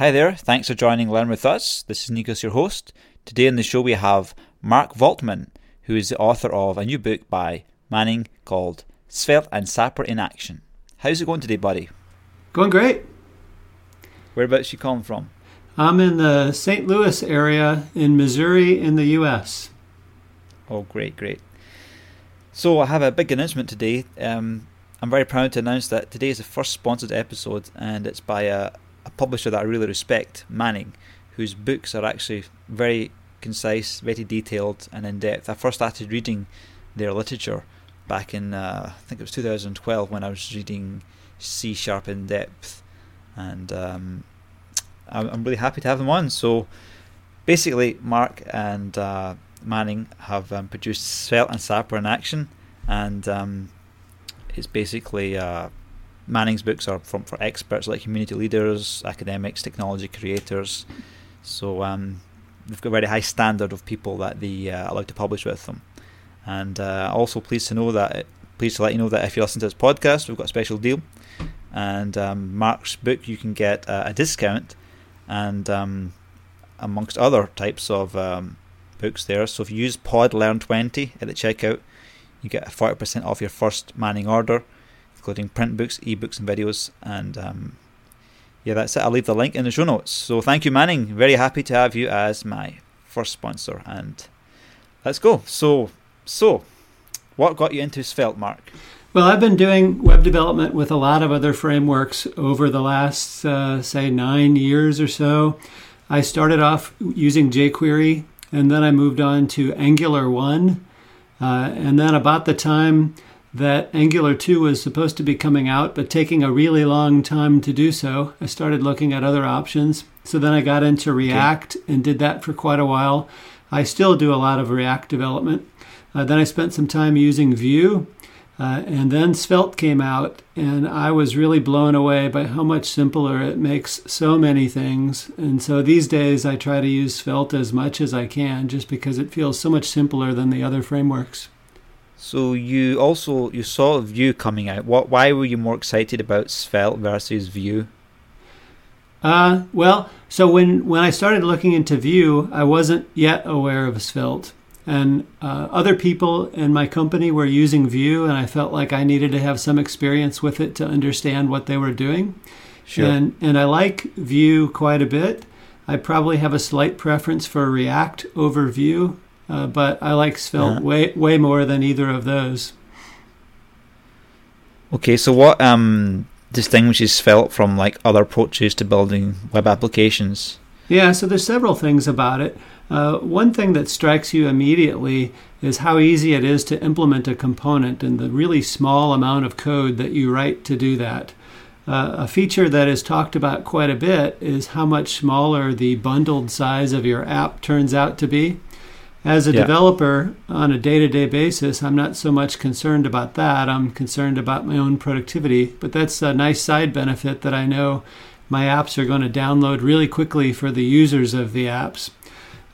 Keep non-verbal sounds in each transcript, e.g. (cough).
Hi there, thanks for joining Learn With Us. This is Nikos, your host. Today on the show we have Mark Volkmann, who is the author of a new book by Manning called Svelte and Sapper in Action. How's it going today, buddy? Going great. Whereabouts you calling from? I'm in the St. Louis area in Missouri in the U.S. Oh, great, great. So I have a big announcement today. Um, I'm very proud to announce that today is the first sponsored episode, and it's by a, a publisher that I really respect, Manning, whose books are actually very concise, very detailed, and in depth. I first started reading their literature back in, uh, I think it was 2012, when I was reading C Sharp in depth, and um, I'm really happy to have them on. So basically, Mark and uh, Manning have um, produced Svelte and Sapper in Action, and um, it's basically uh, Manning's books are from for experts like community leaders, academics, technology creators. So um, they've got a very high standard of people that they uh, allow to publish with them. And uh, also pleased to know that, pleased to let you know that if you listen to this podcast, we've got a special deal. And um, Mark's book, you can get uh, a discount, and um, amongst other types of um, books there. So if you use PodLearn20 at the checkout, you get 40% off your first Manning order including print books, ebooks, and videos. And um, yeah, that's it. I'll leave the link in the show notes. So thank you, Manning. Very happy to have you as my first sponsor. And let's go. So, so what got you into Svelte, Mark? Well, I've been doing web development with a lot of other frameworks over the last, uh, say, nine years or so. I started off using jQuery, and then I moved on to Angular 1. Uh, and then about the time that Angular 2 was supposed to be coming out, but taking a really long time to do so. I started looking at other options. So then I got into React okay. and did that for quite a while. I still do a lot of React development. Uh, then I spent some time using Vue. Uh, and then Svelte came out, and I was really blown away by how much simpler it makes so many things. And so these days I try to use Svelte as much as I can just because it feels so much simpler than the other frameworks. So you also you saw Vue coming out. What? Why were you more excited about Svelte versus Vue? Uh, well, so when when I started looking into Vue, I wasn't yet aware of Svelte, and uh, other people in my company were using Vue, and I felt like I needed to have some experience with it to understand what they were doing. Sure. And and I like Vue quite a bit. I probably have a slight preference for React over Vue, uh, but I like Svelte uh-huh. way way more than either of those. Okay, so what um, distinguishes Svelte from like other approaches to building web applications? Yeah, so there's several things about it. Uh, one thing that strikes you immediately is how easy it is to implement a component and the really small amount of code that you write to do that. Uh, a feature that is talked about quite a bit is how much smaller the bundled size of your app turns out to be. As a yeah. developer on a day to day basis, I'm not so much concerned about that. I'm concerned about my own productivity. But that's a nice side benefit that I know my apps are going to download really quickly for the users of the apps.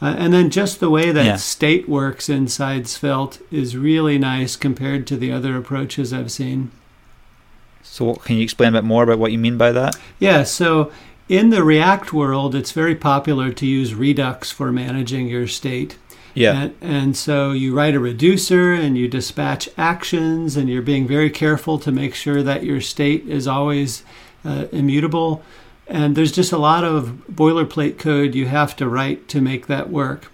Uh, and then just the way that yeah. state works inside Svelte is really nice compared to the other approaches I've seen. So, can you explain a bit more about what you mean by that? Yeah, so in the React world, it's very popular to use Redux for managing your state. Yeah. And, and, so you write a reducer and you dispatch actions and you're being very careful to make sure that your state is always uh, immutable. And there's just a lot of boilerplate code you have to write to make that work.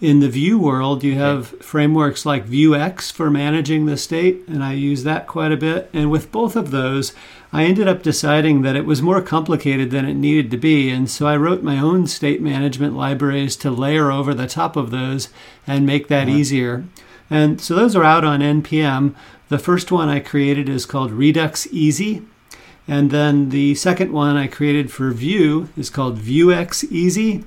In the Vue world, you have okay. frameworks like Vuex for managing the state, and I use that quite a bit. And with both of those, I ended up deciding that it was more complicated than it needed to be, and so I wrote my own state management libraries to layer over the top of those and make that uh-huh. easier. And so those are out on NPM. The first one I created is called Redux Easy. And then the second one I created for Vue is called Vuex Easy.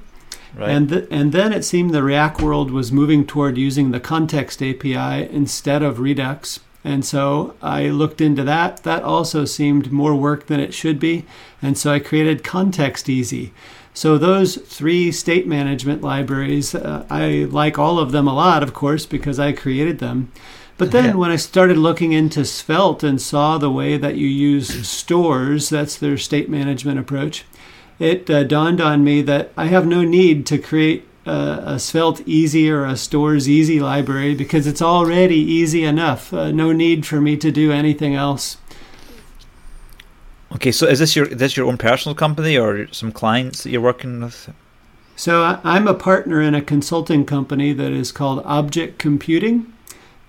Right. And, th- and then it seemed the React world was moving toward using the context API instead of Redux. And so I looked into that. That also seemed more work than it should be. And so I created Context Easy. So those three state management libraries, uh, I like all of them a lot, of course, because I created them. But then yeah. (laughs) when I started looking into Svelte and saw the way that you use stores, that's their state management approach, it uh, dawned on me that I have no need to create a, a Svelte Easy or a Stores Easy library because it's already easy enough. Uh, no need for me to do anything else. Okay, so is this your is this your own personal company or some clients that you're working with? So I, I'm a partner in a consulting company that is called Object Computing.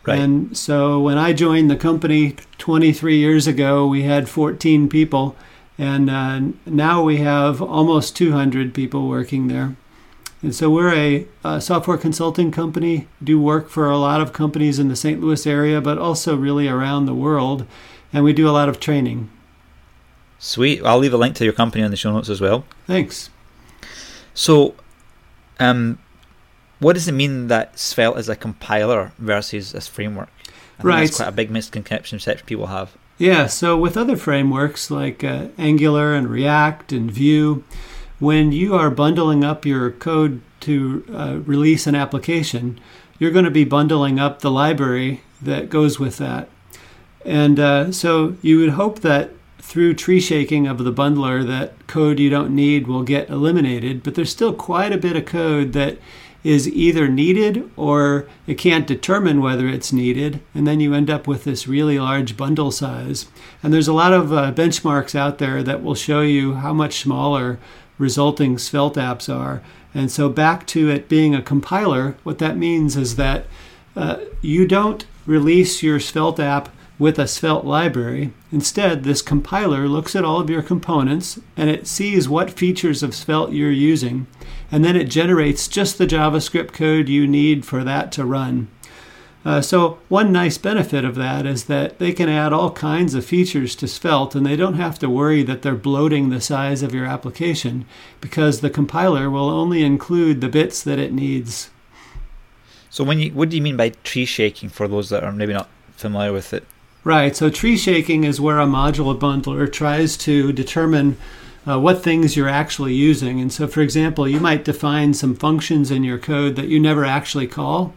Right. And so when I joined the company 23 years ago, we had 14 people, and uh, now we have almost 200 people working there. And so we're a, a, software consulting company, do work for a lot of companies in the St. Louis area, but also really around the world. And we do a lot of training. Sweet. I'll leave a link to your company in the show notes as well. Thanks. So, um, what does it mean that Svelte is a compiler versus a framework? I right. That's quite a big misconception that people have. Yeah. So with other frameworks like uh, Angular and React and Vue, when you are bundling up your code to uh, release an application, you're going to be bundling up the library that goes with that. And uh, so you would hope that through tree shaking of the bundler, that code you don't need will get eliminated, but there's still quite a bit of code that is either needed or it can't determine whether it's needed, and then you end up with this really large bundle size. And there's a lot of uh, benchmarks out there that will show you how much smaller resulting Svelte apps are. And so, back to it being a compiler, what that means is that uh, you don't release your Svelte app with a Svelte library. Instead, this compiler looks at all of your components and it sees what features of Svelte you're using, and then it generates just the JavaScript code you need for that to run. Uh, so, one nice benefit of that is that they can add all kinds of features to Svelte and they don't have to worry that they're bloating the size of your application because the compiler will only include the bits that it needs. So, when you, what do you mean by tree shaking for those that are maybe not familiar with it? Right. So, tree shaking is where a module bundler tries to determine uh, what things you're actually using. And so, for example, you might define some functions in your code that you never actually call.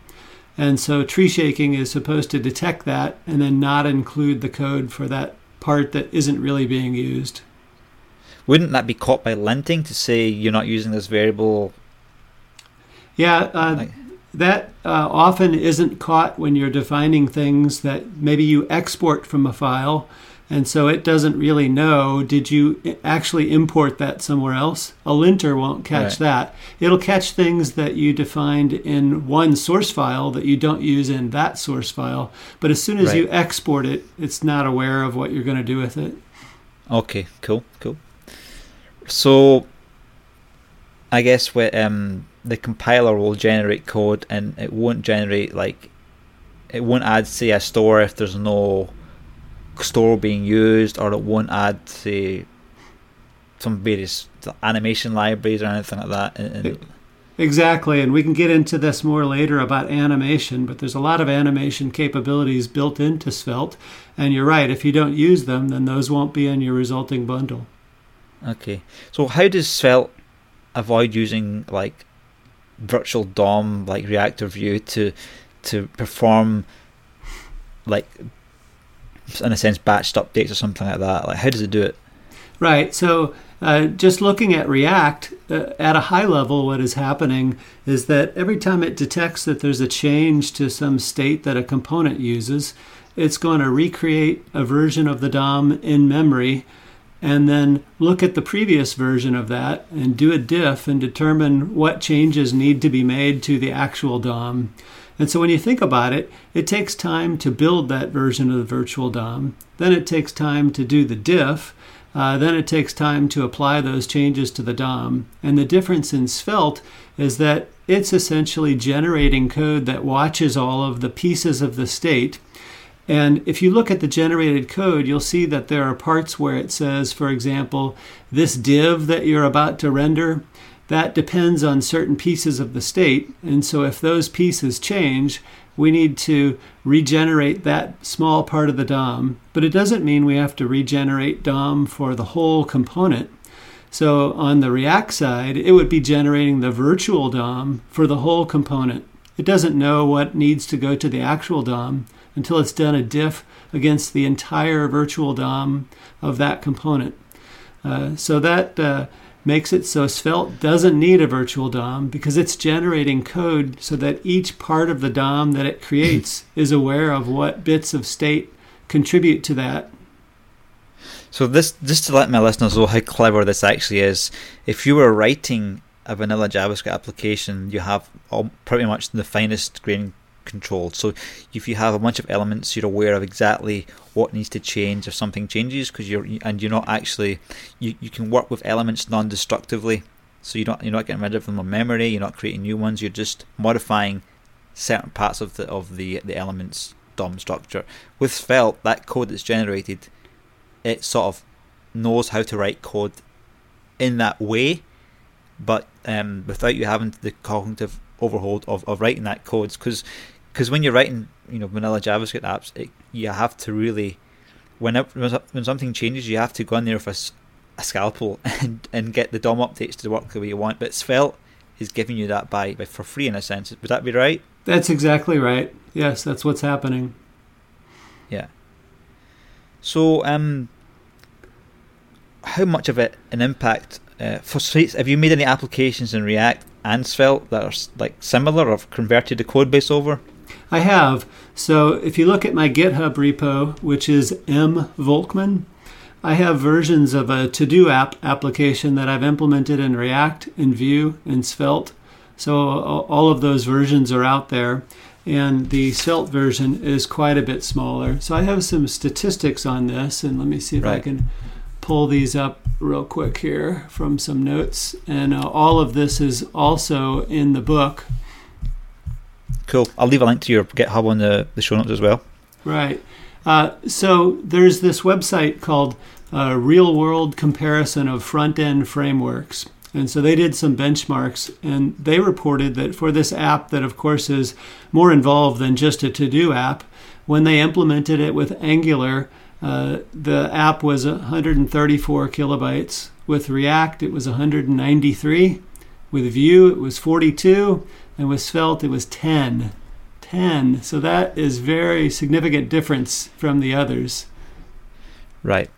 And so tree shaking is supposed to detect that and then not include the code for that part that isn't really being used. Wouldn't that be caught by linting to say you're not using this variable? Yeah, uh, like, that uh, often isn't caught when you're defining things that maybe you export from a file and so it doesn't really know did you actually import that somewhere else? A linter won't catch right. that. It'll catch things that you defined in one source file that you don't use in that source file. But as soon as right. you export it it's not aware of what you're going to do with it. Okay cool cool. So i guess with, um, the compiler will generate code and it won't generate like it won't add say a store if there's no store being used, or it won't add say some various animation libraries or anything like that. And, Exactly, and we can get into this more later about animation, but there's a lot of animation capabilities built into Svelte, and you're right, if you don't use them, then those won't be in your resulting bundle. Okay, so how does Svelte avoid using like virtual DOM like React or Vue to to perform like in a sense, batched updates or something like that? Like, how does it do it? Right. So, uh, just looking at React uh, at a high level, what is happening is that every time it detects that there's a change to some state that a component uses, it's going to recreate a version of the DOM in memory and then look at the previous version of that and do a diff and determine what changes need to be made to the actual DOM. And so when you think about it, it takes time to build that version of the virtual DOM. Then it takes time to do the diff. Uh, then it takes time to apply those changes to the DOM. And the difference in Svelte is that it's essentially generating code that watches all of the pieces of the state. And if you look at the generated code, you'll see that there are parts where it says, for example, this div that you're about to render, that depends on certain pieces of the state. And so if those pieces change, we need to regenerate that small part of the DOM. But it doesn't mean we have to regenerate DOM for the whole component. So on the React side, it would be generating the virtual DOM for the whole component. It doesn't know what needs to go to the actual DOM until it's done a diff against the entire virtual DOM of that component. Uh, so that uh, makes it so Svelte doesn't need a virtual DOM because it's generating code so that each part of the DOM that it creates (laughs) is aware of what bits of state contribute to that. So this just to let my listeners know how clever this actually is. If you were writing a vanilla JavaScript application, you have all, pretty much the finest grain controlled. So if you have a bunch of elements, you're aware of exactly what needs to change if something changes, because you're and you're not actually you, you can work with elements non-destructively. So you're not you're not getting rid of them on memory. You're not creating new ones. You're just modifying certain parts of the of the the elements DOM structure. With Svelte, that code that's generated, it sort of knows how to write code in that way, but um, without you having the cognitive overhaul of, of writing that codes because because when you're writing you know vanilla JavaScript apps, it, you have to really when when something changes, you have to go in there with a, a scalpel (laughs) and and get the DOM updates to work the way you want. But Svelte is giving you that by, by for free in a sense. Would that be right? That's exactly right. Yes, that's what's happening. Yeah. So, um, how much of it an impact uh, for have you made any applications in React and Svelte that are like similar or converted the code base over? I have. So if you look at my GitHub repo, which is m volkmann, I have versions of a to-do app application that I've implemented in React, in Vue, in Svelte. So all of those versions are out there, and the Svelte version is quite a bit smaller. So I have some statistics on this, and let me see if right. I can pull these up real quick here from some notes. And uh, all of this is also in the book. Cool. I'll leave a link to your GitHub on the, the show notes as well. Right. Uh, so there's this website called uh, Real World Comparison of Front End Frameworks. And so they did some benchmarks and they reported that for this app, that of course is more involved than just a to do app, when they implemented it with Angular, uh, the app was 134 kilobytes. With React, it was 193. With Vue, it was 42. And with Svelte, it was 10. 10. So that is very significant difference from the others. Right.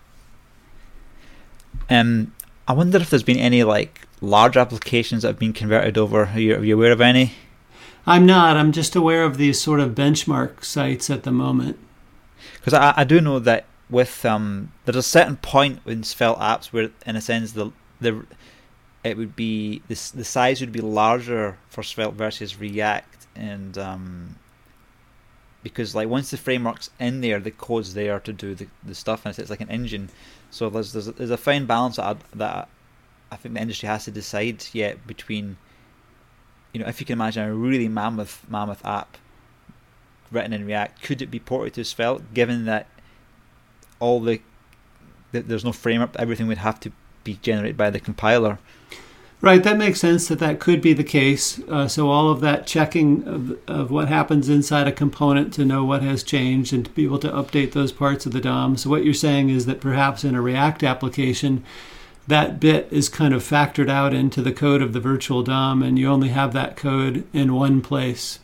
Um, I wonder if there's been any like large applications that have been converted over. Are you, are you aware of any? I'm not. I'm just aware of these sort of benchmark sites at the moment. Because I, I do know that with um, there's a certain point in Svelte apps where, in a sense, the the it would be this the size would be larger for Svelte versus React, and um, because like once the framework's in there, the code's there to do the, the stuff, and it's, it's like an engine. So there's there's a, there's a fine balance that I, that I think the industry has to decide yet between, you know, if you can imagine a really mammoth mammoth app written in React, could it be ported to Svelte, given that all the, the there's no framework. Everything would have to be generated by the compiler. Right, that makes sense that that could be the case. Uh, so all of that checking of, of what happens inside a component to know what has changed and to be able to update those parts of the DOM. So what you're saying is that perhaps in a React application, that bit is kind of factored out into the code of the virtual DOM, and you only have that code in one place.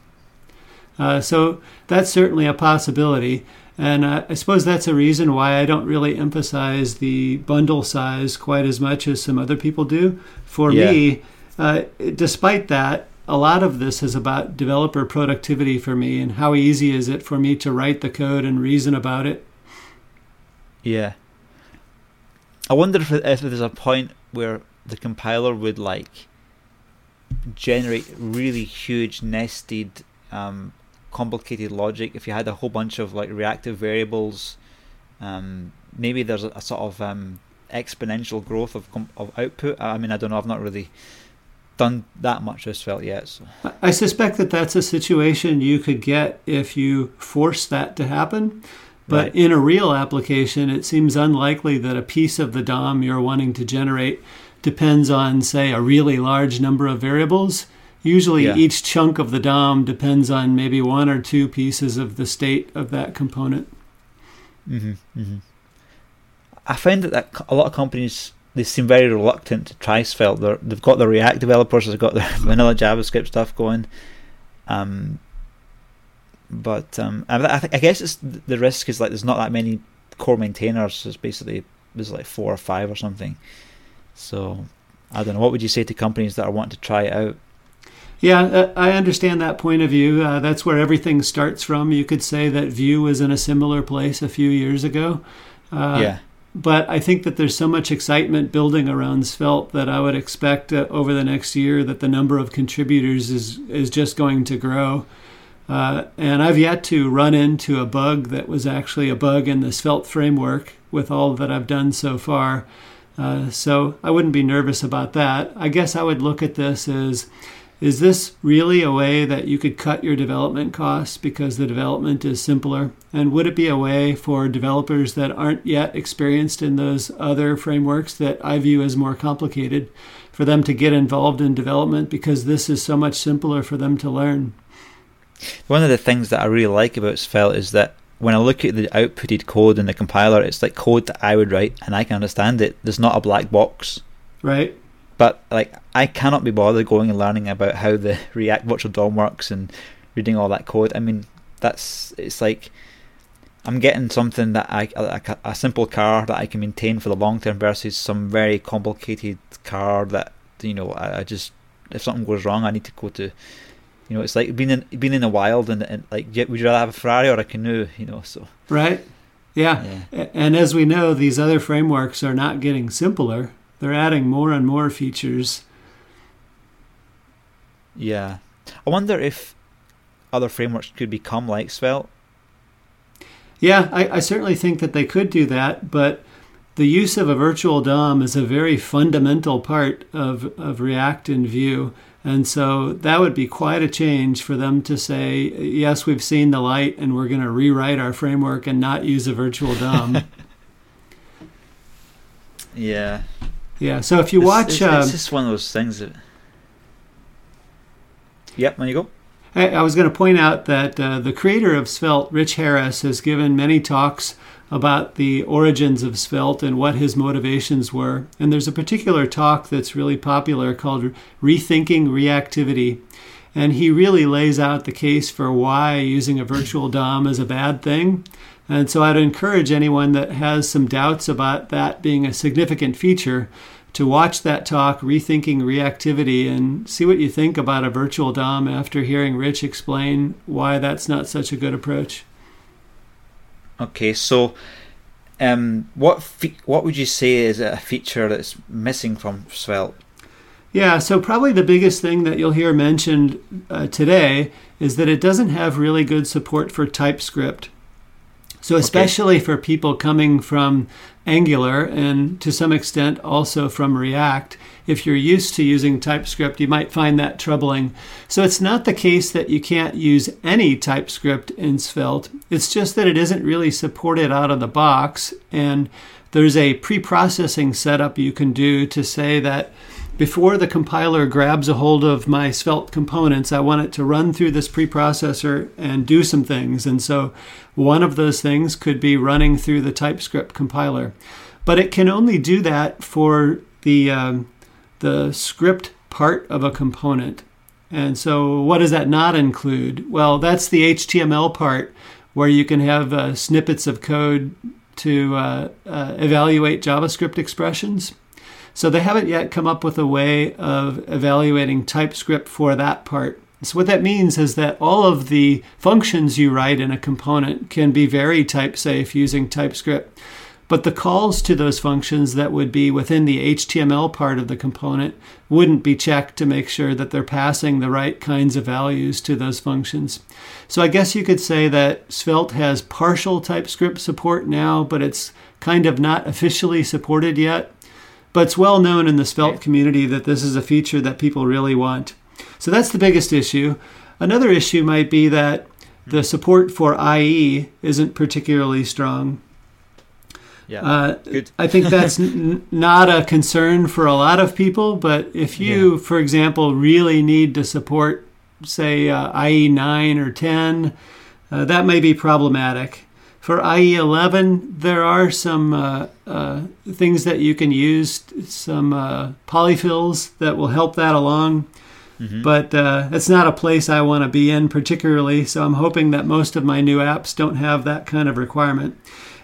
Uh, so that's certainly a possibility. And uh, I suppose that's a reason why I don't really emphasize the bundle size quite as much as some other people do. For yeah. me, uh, despite that, a lot of this is about developer productivity for me and how easy is it for me to write the code and reason about it. Yeah. I wonder if, if there's a point where the compiler would like generate really huge nested um, complicated logic, if you had a whole bunch of like reactive variables, um, maybe there's a, a sort of um, exponential growth of of output. I mean, I don't know. I've not really done that much Svelte yet. So. I suspect that that's a situation you could get if you force that to happen. But right. in a real application, it seems unlikely that a piece of the DOM you're wanting to generate depends on, say, a really large number of variables. Usually, yeah. each chunk of the DOM depends on maybe one or two pieces of the state of that component. Mm-hmm, mm-hmm. I find that, that a lot of companies they seem very reluctant to try Svelte. they have got their React developers, they've got their (laughs) vanilla JavaScript stuff going. Um, but um, I, I, I, guess it's the risk is like there's not that many core maintainers. It's basically there's like four or five or something. So I don't know. What would you say to companies that are wanting to try it out? Yeah, uh, I understand that point of view. Uh, that's where everything starts from. You could say that Vue was in a similar place a few years ago. Uh, yeah. But I think that there's so much excitement building around Svelte that I would expect uh, over the next year that the number of contributors is is just going to grow. Uh, and I've yet to run into a bug that was actually a bug in the Svelte framework with all that I've done so far. Uh, so I wouldn't be nervous about that. I guess I would look at this as is this really a way that you could cut your development costs because the development is simpler? And would it be a way for developers that aren't yet experienced in those other frameworks that I view as more complicated for them to get involved in development because this is so much simpler for them to learn? One of the things that I really like about Svelte is that when I look at the outputted code in the compiler, it's like code that I would write and I can understand it. There's not a black box. Right. But like I cannot be bothered going and learning about how the (laughs) React Virtual DOM works and reading all that code. I mean, that's it's like I'm getting something that I a, simple car that I can maintain for the long term versus some very complicated car that you know I, I, just if something goes wrong I need to go to you know it's like being in being in the wild and, and like would you rather have a Ferrari or a canoe you know so right yeah. yeah. and as we know these other frameworks are not getting simpler they're adding more and more features. Yeah. I wonder if other frameworks could become like Svelte. Yeah, I, I certainly think that they could do that, but the use of a virtual DOM is a very fundamental part of, of React and Vue. And so that would be quite a change for them to say, yes, we've seen the light and we're going to rewrite our framework and not use a virtual DOM. (laughs) yeah. Yeah. So if you it's, watch, it's, um, it's, just one of those things that. Yep. There you go. I, I was going to point out that uh, the creator of Svelte, Rich Harris, has given many talks about the origins of Svelte and what his motivations were. And there's a particular talk that's really popular called Rethinking Reactivity. And he really lays out the case for why using a virtual DOM is a bad thing. And so I'd encourage anyone that has some doubts about that being a significant feature to watch that talk, Rethinking Reactivity, and see what you think about a virtual DOM after hearing Rich explain why that's not such a good approach. Okay, so um, what fe- what would you say is a feature that's missing from Svelte? Yeah, so probably the biggest thing that you'll hear mentioned uh, today is that it doesn't have really good support for TypeScript. So, especially okay. for people coming from Angular and to some extent also from React, if you're used to using TypeScript, you might find that troubling. So, it's not the case that you can't use any TypeScript in Svelte, it's just that it isn't really supported out of the box. And there's a pre processing setup you can do to say that before the compiler grabs a hold of my Svelte components, I want it to run through this preprocessor and do some things. And so one of those things could be running through the TypeScript compiler. But it can only do that for the, um, the script part of a component. And so, what does that not include? Well, that's the HTML part where you can have uh, snippets of code to uh, uh, evaluate JavaScript expressions. So they haven't yet come up with a way of evaluating TypeScript for that part. So what that means is that all of the functions you write in a component can be very type safe using TypeScript. But the calls to those functions that would be within the HTML part of the component wouldn't be checked to make sure that they're passing the right kinds of values to those functions. So I guess you could say that Svelte has partial TypeScript support now, but it's kind of not officially supported yet. But it's well known in the Svelte community that this is a feature that people really want. So that's the biggest issue. Another issue might be that the support for IE isn't particularly strong. Yeah, uh, good. I think (laughs) that's n- not a concern for a lot of people, but if you, yeah. for example, really need to support, say, uh, IE 9 or 10, uh, that may be problematic. For IE11, there are some uh, uh, things that you can use, some uh, polyfills that will help that along. Mm-hmm. But uh, it's not a place I want to be in particularly, so I'm hoping that most of my new apps don't have that kind of requirement.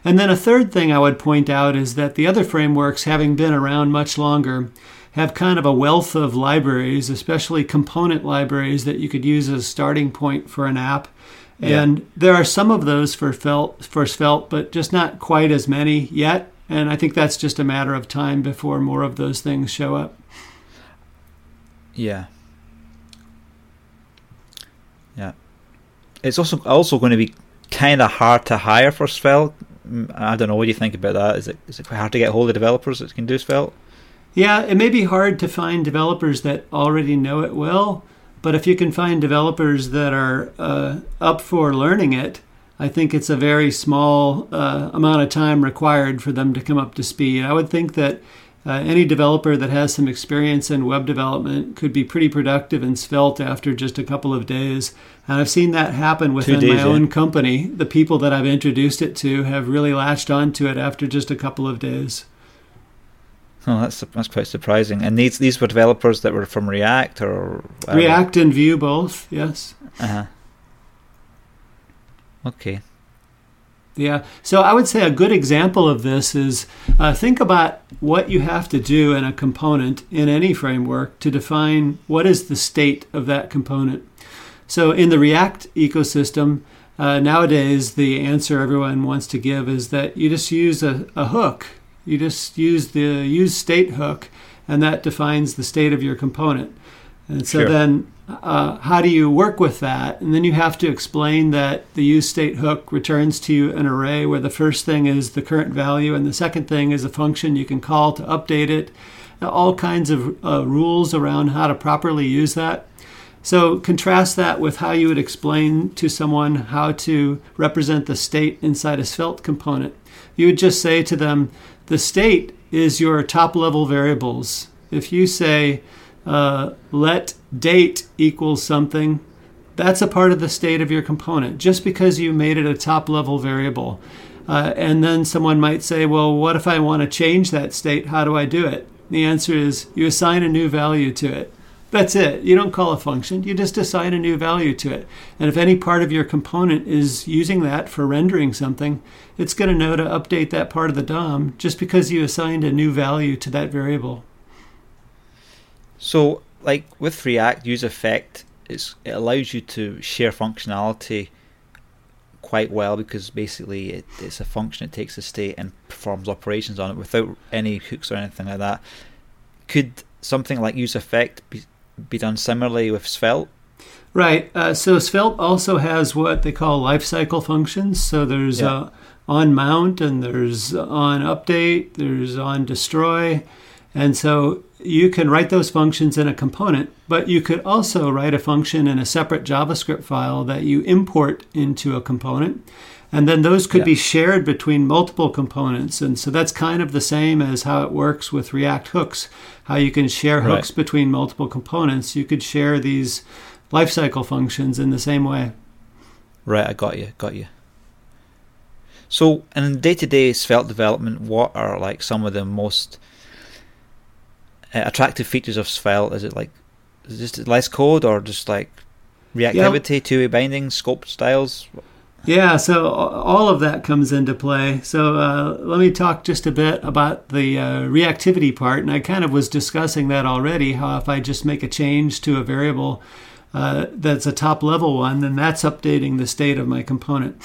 And then a third thing I would point out is that the other frameworks, having been around much longer, have kind of a wealth of libraries, especially component libraries that you could use as a starting point for an app. Yeah. And there are some of those for Felt, for Svelte, but just not quite as many yet. And I think that's just a matter of time before more of those things show up. Yeah. Yeah. It's also also going to be kind of hard to hire for Svelte. Mm, I don't know. What do you think about that? Is it is it quite hard to get hold of developers that can do Svelte? Yeah, it may be hard to find developers that already know it well, but if you can find developers that are uh, up for learning it, I think it's a very small uh, amount of time required for them to come up to speed. I would think that uh, any developer that has some experience in web development could be pretty productive in Svelte after just a couple of days. And I've seen that happen within days, my yeah. own company. The people that I've introduced it to have really latched onto it after just a couple of days. Oh, that's that's quite surprising. And these these were developers that were from React or whatever. React and Vue both, yes. Uh-huh. Okay. Yeah. So I would say a good example of this is uh, think about what you have to do in a component in any framework to define what is the state of that component. So in the React ecosystem, uh, nowadays the answer everyone wants to give is that you just use a, a hook. You just use the use state hook, and that defines the state of your component. And so Sure. then, uh, how do you work with that? And then you have to explain that the use state hook returns to you an array where the first thing is the current value, and the second thing is a function you can call to update it. All kinds of uh, rules around how to properly use that. So contrast that with how you would explain to someone how to represent the state inside a Svelte component. You would just say to them, the state is your top level variables. If you say, uh, let date equals something, that's a part of the state of your component, just because you made it a top level variable. Uh, and then someone might say, well, what if I want to change that state? How do I do it? The answer is you assign a new value to it. That's it. You don't call a function, you just assign a new value to it. And if any part of your component is using that for rendering something, it's going to know to update that part of the DOM just because you assigned a new value to that variable. So, like with React, use effect it allows you to share functionality quite well because basically it, it's a function that takes a state and performs operations on it without any hooks or anything like that. Could something like use effect be, be done similarly with Svelte? Right. Uh, so Svelte also has what they call lifecycle functions. So there's Yeah. uh, on mount and there's on update, there's on destroy. And so you can write those functions in a component, but you could also write a function in a separate JavaScript file that you import into a component. And then those could Yeah. be shared between multiple components. And so that's kind of the same as how it works with React hooks, how you can share Right. hooks between multiple components. You could share these lifecycle functions in the same way. Right, I got you, got you. So, in day-to-day Svelte development, what are like some of the most uh, attractive features of Svelte? Is it like is just less code, or just like reactivity, two-way binding, scope styles? Yeah, so all of that comes into play. So uh, let me talk just a bit about the uh, reactivity part. And I kind of was discussing that already how if I just make a change to a variable uh, that's a top level one, then that's updating the state of my component.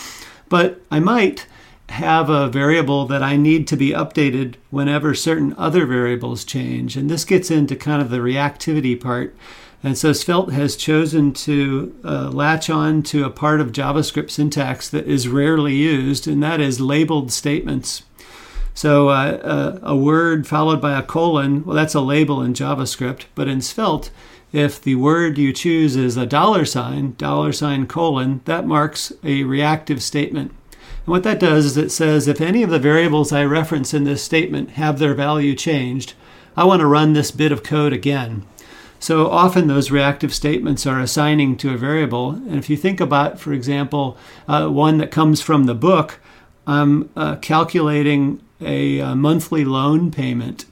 But I might have a variable that I need to be updated whenever certain other variables change. And this gets into kind of the reactivity part. And so Svelte has chosen to uh, latch on to a part of JavaScript syntax that is rarely used, and that is labeled statements. So uh, uh, a word followed by a colon, well, that's a label in JavaScript, but in Svelte, if the word you choose is a dollar sign, dollar sign colon, that marks a reactive statement. And what that does is it says if any of the variables I reference in this statement have their value changed, I want to run this bit of code again. So often those reactive statements are assigning to a variable. And if you think about, for example, uh, one that comes from the book, I'm uh, calculating a, uh monthly loan payment.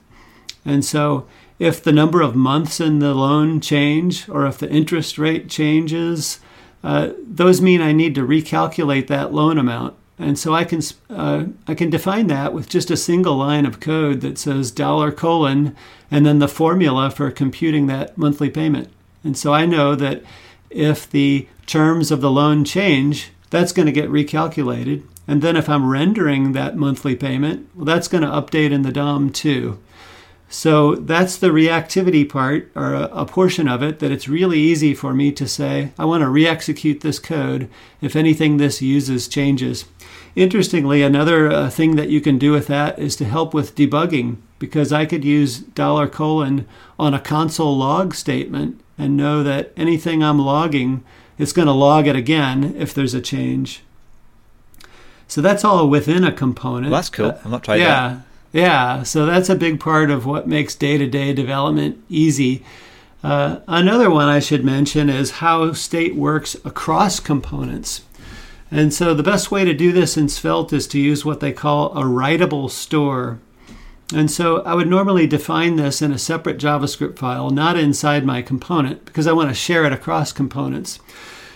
And so if the number of months in the loan change or if the interest rate changes, uh, those mean I need to recalculate that loan amount. And so I can uh, I can define that with just a single line of code that says dollar colon and then the formula for computing that monthly payment. And so I know that if the terms of the loan change, that's going to get recalculated. And then if I'm rendering that monthly payment, well, that's going to update in the DOM too. So that's the reactivity part, or a, a, portion of it, that it's really easy for me to say, I want to re execute this code if anything this uses changes. Interestingly, another uh, thing that you can do with that is to help with debugging, because I could use dollar colon on a console log statement and know that anything I'm logging, it's going to log it again if there's a change. So that's all within a component. Well, that's cool. Uh, I'm not trying yeah, that. Yeah, so that's a big part of what makes day to day development easy. Uh, another one I should mention is how state works across components. And so the best way to do this in Svelte is to use what they call a writable store. And so I would normally define this in a separate JavaScript file, not inside my component, because I want to share it across components.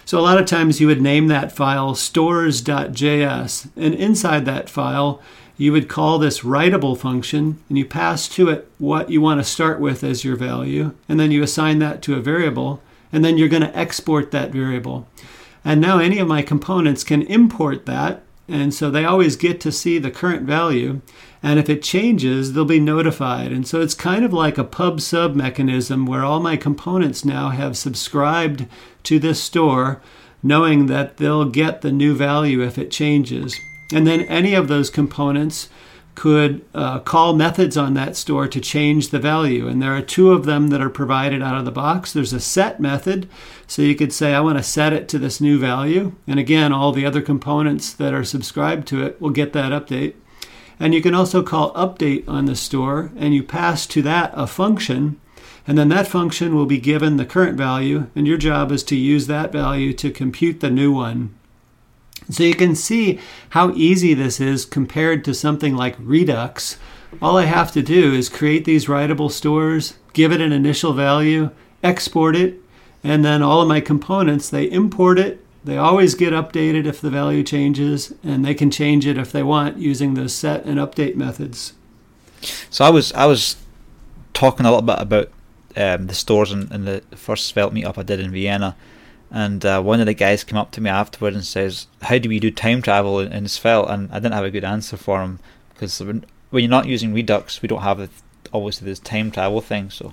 So a lot of times you would name that file stores.js, and inside that file, you would call this writable function and you pass to it what you want to start with as your value, and then you assign that to a variable, and then you're going to export that variable. And now any of my components can import that, and so they always get to see the current value. And if it changes, they'll be notified. And so it's kind of like a pub sub mechanism where all my components now have subscribed to this store, knowing that they'll get the new value if it changes. And then any of those components could uh, call methods on that store to change the value. And there are two of them that are provided out of the box. There's a set method. So you could say, I want to set it to this new value. And again, all the other components that are subscribed to it will get that update. And you can also call update on the store, and you pass to that a function. And then that function will be given the current value, and your job is to use that value to compute the new one. So you can see how easy this is compared to something like Redux. All I have to do is create these writable stores, give it an initial value, export it, and then all of my components, they import it. They always get updated if the value changes, and they can change it if they want using the set and update methods. So I was I was talking a little bit about um, the stores in, in the first Svelte meetup I did in Vienna, and uh, one of the guys came up to me afterward and says, "How do we do time travel in, in Svelte?" And I didn't have a good answer for him because when, you're not using Redux, we don't have the, obviously this time travel thing. So,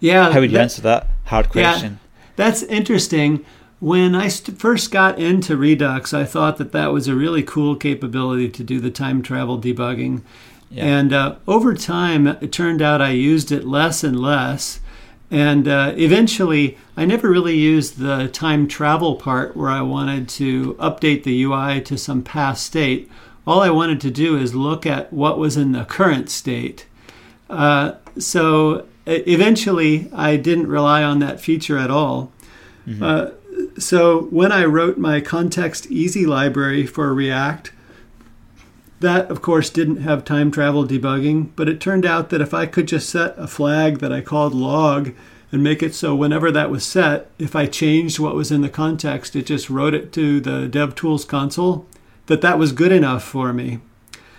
yeah, how would you that, answer that hard question? Yeah, that's interesting. When I st- first got into Redux, I thought that that was a really cool capability to do the time travel debugging. Yeah. And uh, over time, it turned out I used it less and less. And uh, eventually, I never really used the time travel part where I wanted to update the UI to some past state. All I wanted to do is look at what was in the current state. Uh, so eventually, I didn't rely on that feature at all. Mm-hmm. Uh, so when I wrote my context easy library for React, that, of course, didn't have time travel debugging, but it turned out that if I could just set a flag that I called log and make it so whenever that was set, if I changed what was in the context, it just wrote it to the DevTools console, that that was good enough for me.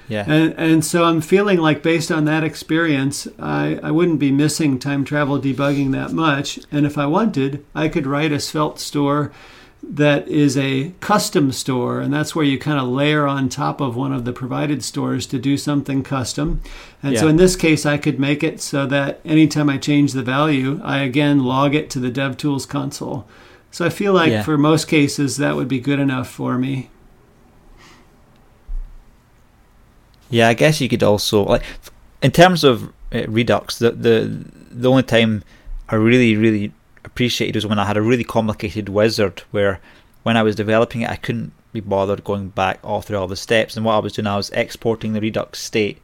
Yeah. And, and so I'm feeling like based on that experience, I, I wouldn't be missing time travel debugging that much. And if I wanted, I could write a Svelte store that is a custom store, and that's where you kind of layer on top of one of the provided stores to do something custom. And yeah. so in this case, I could make it so that anytime I change the value, I again log it to the DevTools console. So I feel like yeah. for most cases, that would be good enough for me. Yeah, I guess you could also like in terms of uh, Redux. The the the only time I really really appreciated was when I had a really complicated wizard where when I was developing it I couldn't be bothered going back all through all the steps. And what I was doing I was exporting the Redux state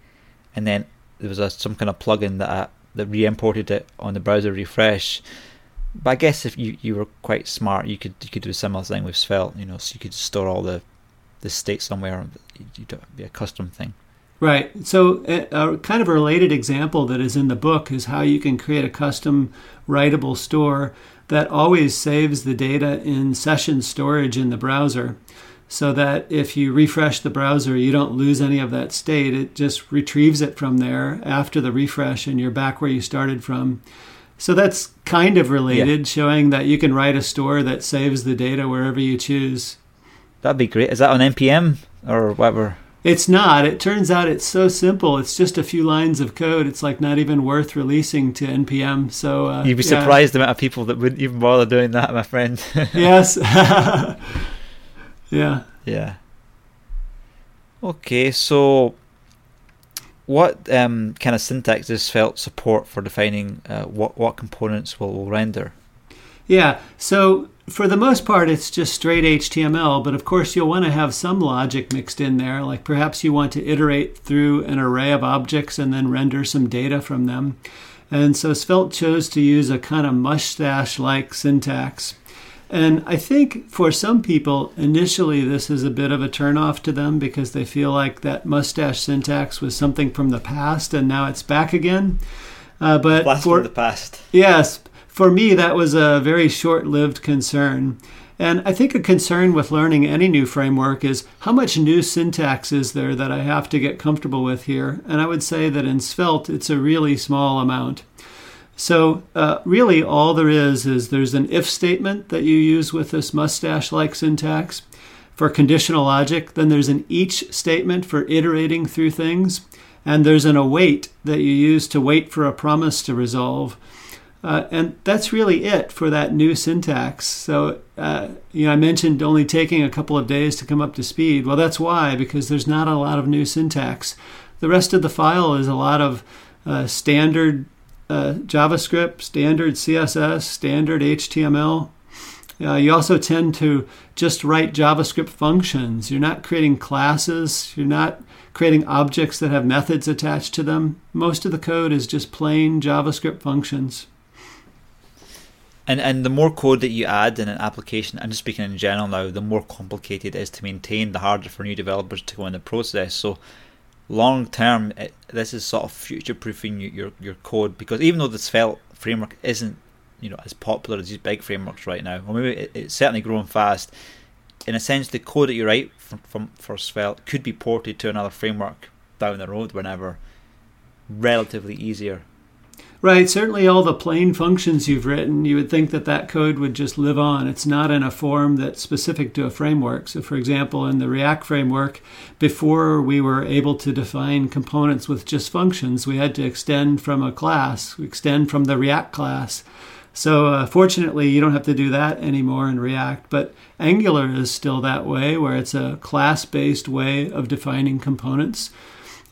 and then there was a, some kind of plugin that that re-imported it on the browser refresh. But I guess if you, you were quite smart you could you could do a similar thing with Svelte you know so you could store all the the state somewhere you'd be a custom thing Right. So, a, a, kind of a related example that is in the book is how you can create a custom writable store that always saves the data in session storage in the browser. so that if you refresh the browser, you don't lose any of that state. It just retrieves it from there after the refresh, and you're back where you started from. So that's kind of related, yeah. showing that you can write a store that saves the data wherever you choose. That'd be great. Is that on npm or whatever? It's not. It turns out it's so simple. It's just a few lines of code. It's like not even worth releasing to npm. So uh, you'd be yeah. surprised the amount of people that wouldn't even bother doing that, my friend. (laughs) yes. (laughs) yeah. Yeah. Okay, so what um, kind of syntax does Svelte support for defining uh, what what components will, will render? Yeah, so for the most part, it's just straight HTML, but of course, you'll want to have some logic mixed in there. Like perhaps you want to iterate through an array of objects and then render some data from them. And so Svelte chose to use a kind of mustache like syntax. And I think for some people, initially, this is a bit of a turnoff to them because they feel like that mustache syntax was something from the past and now it's back again. Uh, but Blast for the past. Yes, for me, that was a very short lived concern. And I think a concern with learning any new framework is how much new syntax is there that I have to get comfortable with here? And I would say that in Svelte, it's a really small amount. So, uh, really, all there is is there's an if statement that you use with this mustache like syntax for conditional logic. Then there's an each statement for iterating through things. And there's an await that you use to wait for a promise to resolve. Uh, and that's really it for that new syntax. So, uh, you know, I mentioned only taking a couple of days to come up to speed. Well, that's why, because there's not a lot of new syntax. The rest of the file is a lot of uh, standard uh, JavaScript, standard CSS, standard HTML. Uh, you also tend to just write JavaScript functions. You're not creating classes. You're not creating objects that have methods attached to them. Most of the code is just plain JavaScript functions. And and the more code that you add in an application, I'm just speaking in general now, the more complicated it is to maintain, the harder for new developers to go in the process. So long term, this is sort of future proofing your your code because even though the Svelte framework isn't you know as popular as these big frameworks right now, or maybe it, it's certainly growing fast. In a sense, the code that you write from, from for Svelte could be ported to another framework down the road whenever relatively easier Right. Certainly, all the plain functions you've written, you would think that that code would just live on. It's not in a form that's specific to a framework. So, for example, in the React framework, before we were able to define components with just functions, we had to extend from a class, extend from the React class. So, uh, fortunately, you don't have to do that anymore in React. But Angular is still that way, where it's a class based way of defining components.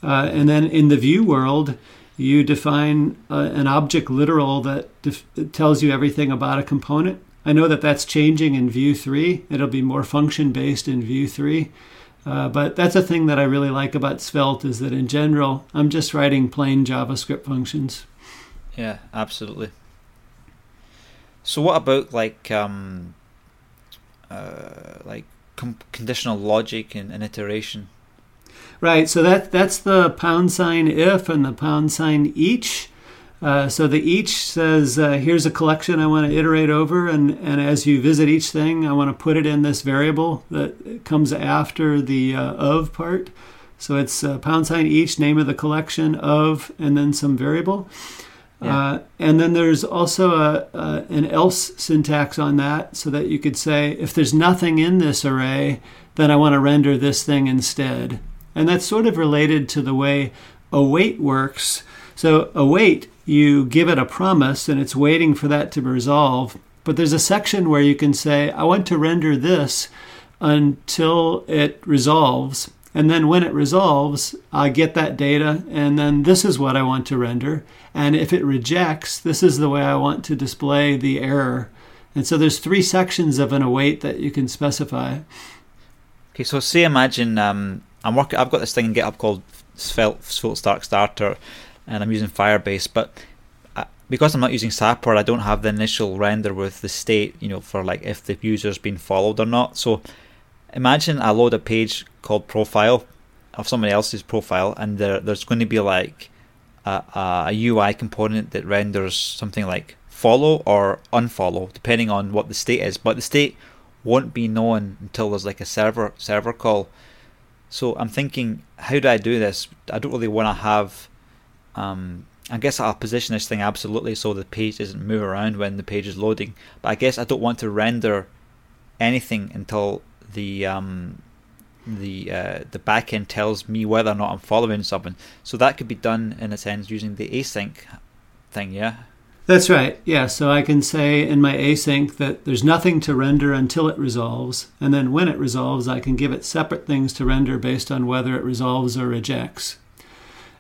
Uh, and then in the Vue world, you define uh, an object literal that def- tells you everything about a component. I know that that's changing in Vue 3. It'll be more function based in Vue 3. Uh, but that's a thing that I really like about Svelte is that in general, I'm just writing plain JavaScript functions. Yeah, absolutely. So what about like um, uh, like com- conditional logic and, and iteration? Right. So that that's the pound sign if and the pound sign each. Uh, so the each says, uh, here's a collection I want to iterate over, and, and as you visit each thing, I want to put it in this variable that comes after the uh, of part. So it's uh, pound sign each, name of the collection, of, and then some variable. Yeah. Uh, and then there's also a, a, an else syntax on that, so that you could say, if there's nothing in this array, then I want to render this thing instead. And that's sort of related to the way await works. So, await, you give it a promise and it's waiting for that to resolve. But there's a section where you can say, I want to render this until it resolves. And then when it resolves, I get that data, and then this is what I want to render. And if it rejects, this is the way I want to display the error. And so there's three sections of an await that you can specify. Okay, so say imagine um, I'm working. I've got this thing in GitHub called Svelte, Svelte Start Starter, and I'm using Firebase. But because I'm not using Sapper, I don't have the initial render with the state, you know, for like if the user's been followed or not. So imagine I load a page called profile of somebody else's profile, and there, there's going to be like a, a UI component that renders something like follow or unfollow, depending on what the state is. But the state won't be known until there's like a server server call. So I'm thinking, how do I do this? I don't really want to have. Um, I guess I'll position this thing absolutely so the page doesn't move around when the page is loading. But I guess I don't want to render anything until the um, the uh, the backend tells me whether or not I'm following something. So that could be done in a sense using the async thing, yeah. That's right. Yeah. So I can say in my async that there's nothing to render until it resolves, and then when it resolves, I can give it separate things to render based on whether it resolves or rejects.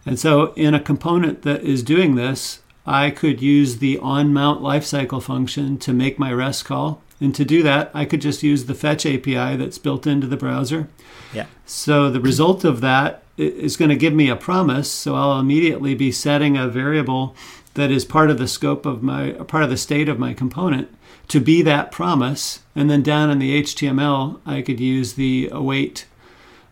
And so in a component that is doing this, I could use the on mount lifecycle function to make my REST call. And to do that, I could just use the fetch API that's built into the browser. Yeah. So the result of that is going to give me a promise. So I'll immediately be setting a variable that is part of the scope of my part of the state of my component to be that promise. And then down in the HTML, I could use the await.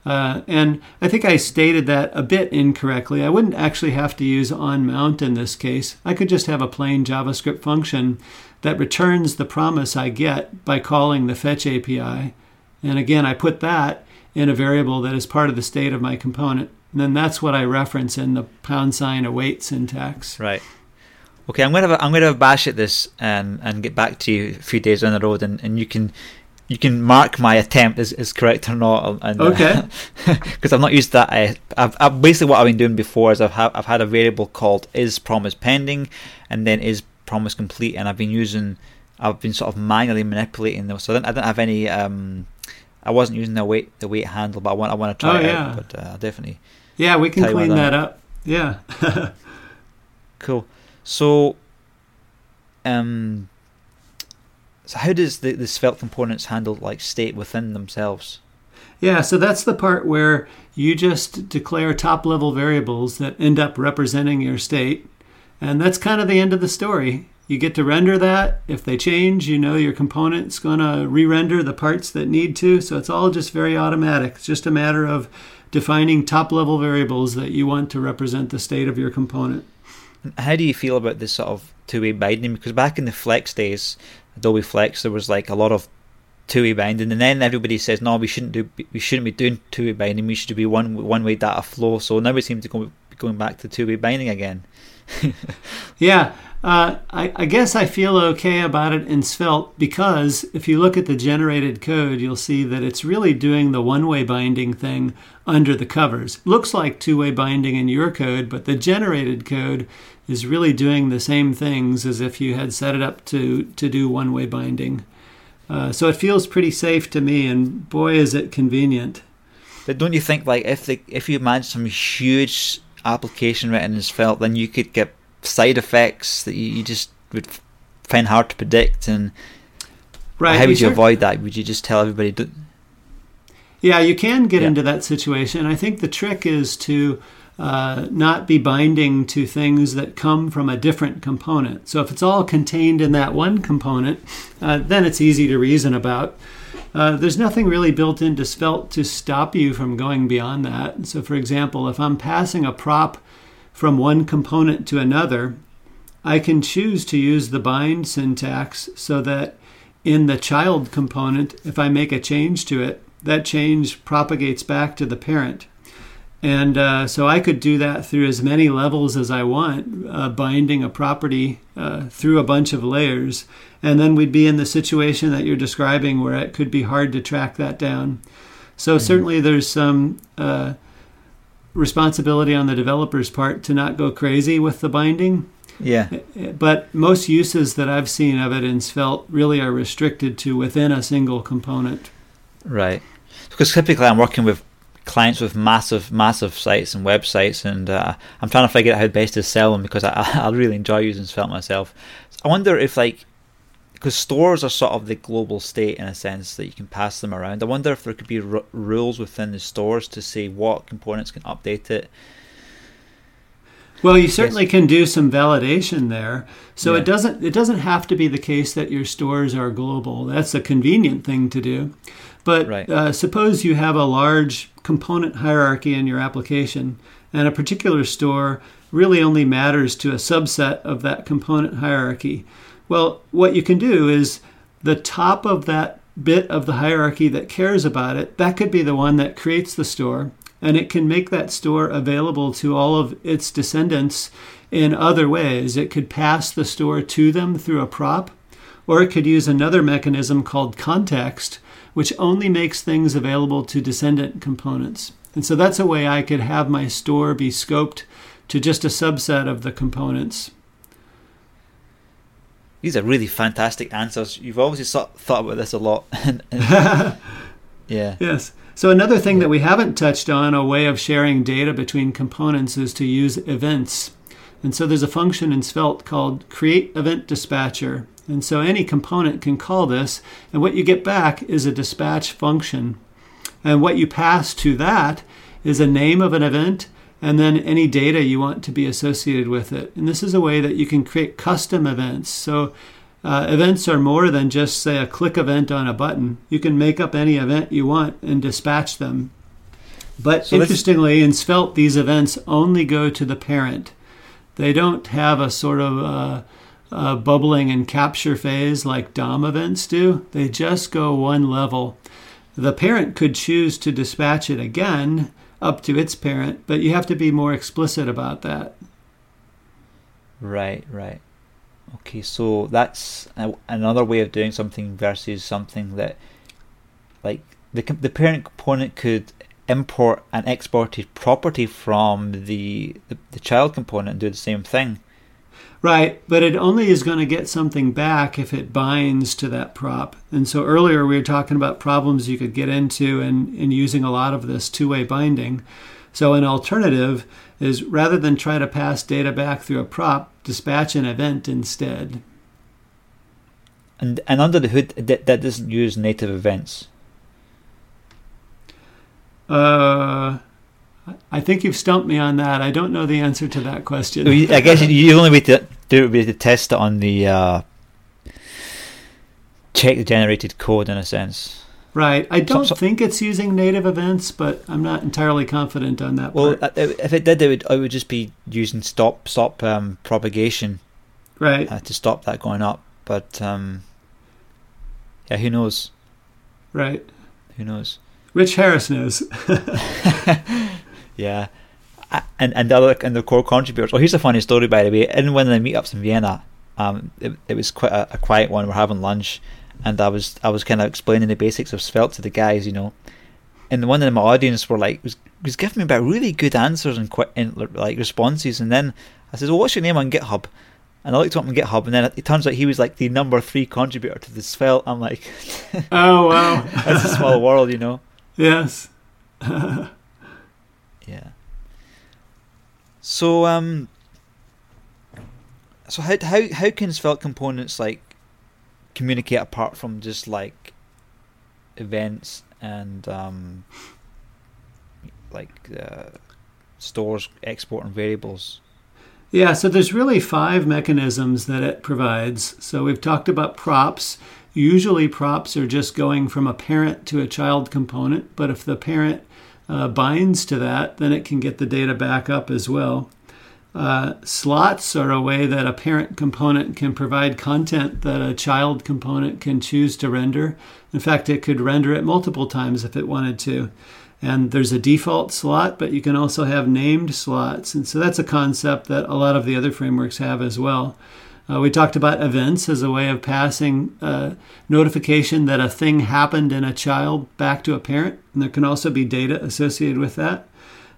Uh, and I think I stated that a bit incorrectly. I wouldn't actually have to use on mount in this case. I could just have a plain JavaScript function that returns the promise I get by calling the fetch API. And again, I put that in a variable that is part of the state of my component. And then that's what I reference in the pound sign await syntax. Right. Okay, I'm gonna I'm gonna bash at this and and get back to you a few days down the road, and, and you can you can mark my attempt as, as correct or not. And, okay. (laughs) Because I've not used that. I, I've, I've, basically what I've been doing before is I've ha- I've had a variable called is promise pending, and then is promise complete, and I've been using I've been sort of manually manipulating those. So I didn't, I didn't have any. Um, I wasn't using the weight the wait handle, but I want I want to try oh, it yeah. out. But uh, definitely. Yeah, we can clean that up. Yeah. (laughs) cool. So, um, so how does the, the Svelte components handle like state within themselves? Yeah, so that's the part where you just declare top level variables that end up representing your state. And that's kind of the end of the story. You get to render that. If they change, you know your component's going to re render the parts that need to. So it's all just very automatic. It's just a matter of defining top level variables that you want to represent the state of your component. How do you feel about this sort of two-way binding? Because back in the Flex days, Adobe Flex, there was like a lot of two-way binding, and then everybody says, "No, we shouldn't do, we shouldn't be doing two-way binding. We should be one one-way data flow." So now we seem to go going back to two-way binding again. (laughs) yeah, uh, I, I, guess I feel okay about it in Svelte because if you look at the generated code, you'll see that it's really doing the one way binding thing under the covers. Looks like two way binding in your code, but the generated code is really doing the same things as if you had set it up to, to do one way binding. Uh, so it feels pretty safe to me, and boy, is it convenient. But don't you think, like, if the, if you imagine some huge application written in Svelte, then you could get side effects that you, you just would find hard to predict and right how would you, avoid that would you just tell everybody do- yeah you can get yeah. into that situation i think the trick is to uh, not be binding to things that come from a different component so if it's all contained in that one component uh, then it's easy to reason about uh, there's nothing really built into Svelte to stop you from going beyond that. So, for example, if I'm passing a prop from one component to another, I can choose to use the bind syntax so that in the child component, if I make a change to it, that change propagates back to the parent. And uh, so I could do that through as many levels as I want, uh, binding a property uh, through a bunch of layers. And then we'd be in the situation that you're describing where it could be hard to track that down. So mm-hmm. certainly there's some uh, responsibility on the developer's part to not go crazy with the binding. Yeah. But most uses that I've seen of it in Svelte really are restricted to within a single component. Right. Because typically I'm working with clients with massive, massive sites and websites, and uh, I'm trying to figure out how best to sell them because I, (laughs) I really enjoy using Svelte myself. I wonder if like because stores are sort of the global state in a sense that you can pass them around. I wonder if there could be r- rules within the stores to say what components can update it. Well, you certainly can do some validation there. So yeah. it doesn't it doesn't have to be the case that your stores are global. That's a convenient thing to do. But right. uh, suppose you have a large component hierarchy in your application, and a particular store really only matters to a subset of that component hierarchy. Well, what you can do is the top of that bit of the hierarchy that cares about it, that could be the one that creates the store. And it can make that store available to all of its descendants in other ways. It could pass the store to them through a prop, or it could use another mechanism called context, which only makes things available to descendant components. And so that's a way I could have my store be scoped to just a subset of the components. These are really fantastic answers. You've obviously thought about this a lot. (laughs) (laughs) yeah. Yes. So another thing that we haven't touched on, a way of sharing data between components, is to use events. And so there's a function in Svelte called create event dispatcher. And so any component can call this, and what you get back is a dispatch function. And what you pass to that is a name of an event and then any data you want to be associated with it. And this is a way that you can create custom events. So uh, events are more than just, say, a click event on a button. You can make up any event you want and dispatch them. But so interestingly, in Svelte, these events only go to the parent. They don't have a sort of uh, uh, bubbling and capture phase like DOM events do. They just go one level. The parent could choose to dispatch it again up to its parent, but you have to be more explicit about that. Right, right. Okay, so that's a, another way of doing something versus something that, like, the the parent component could import an exported property from the, the, the child component and do the same thing. Right, but it only is going to get something back if it binds to that prop. And so earlier we were talking about problems you could get into in, in using a lot of this two way binding. So an alternative is rather than try to pass data back through a prop, dispatch an event instead. And, and under the hood, that, that doesn't use native events. Uh, I think you've stumped me on that. I don't know the answer to that question. I guess (laughs) the only way to do it would be to test it on the uh, check the generated code in a sense. Right. I don't so, so, think it's using native events, but I'm not entirely confident on that. Well, part. Uh, if it did, it would, it would just be using stop stop um, propagation, right, uh, to stop that going up. But um, yeah, who knows? Right. Who knows? Rich Harris knows. (laughs) (laughs) Yeah. And and the other and the core contributors. Well, here's a funny story, by the way. In one of the meetups in Vienna, um, it, it was quite a, a quiet one. We're having lunch, and I was I was kind of explaining the basics of Svelte to the guys, you know. And the one of my audience were like was was giving me about really good answers and, quite and like responses. And then I said, "Well, what's your name on GitHub?" And I looked up on GitHub, and then it, it turns out he was like the number three contributor to the Svelte. I'm like, (laughs) "Oh wow, (laughs) that's a small world, you know." Yes. (laughs) Yeah. So um. So how how how can Svelte components like communicate apart from just like events and um like uh, stores exporting variables? Yeah, so there's really five mechanisms that it provides. So we've talked about props. Usually, props are just going from a parent to a child component, but if the parent uh, binds to that, then it can get the data back up as well. Uh, slots are a way that a parent component can provide content that a child component can choose to render. In fact, it could render it multiple times if it wanted to. And there's a default slot, but you can also have named slots. And so that's a concept that a lot of the other frameworks have as well. Uh, we talked about events as a way of passing uh, notification that a thing happened in a child back to a parent, and there can also be data associated with that.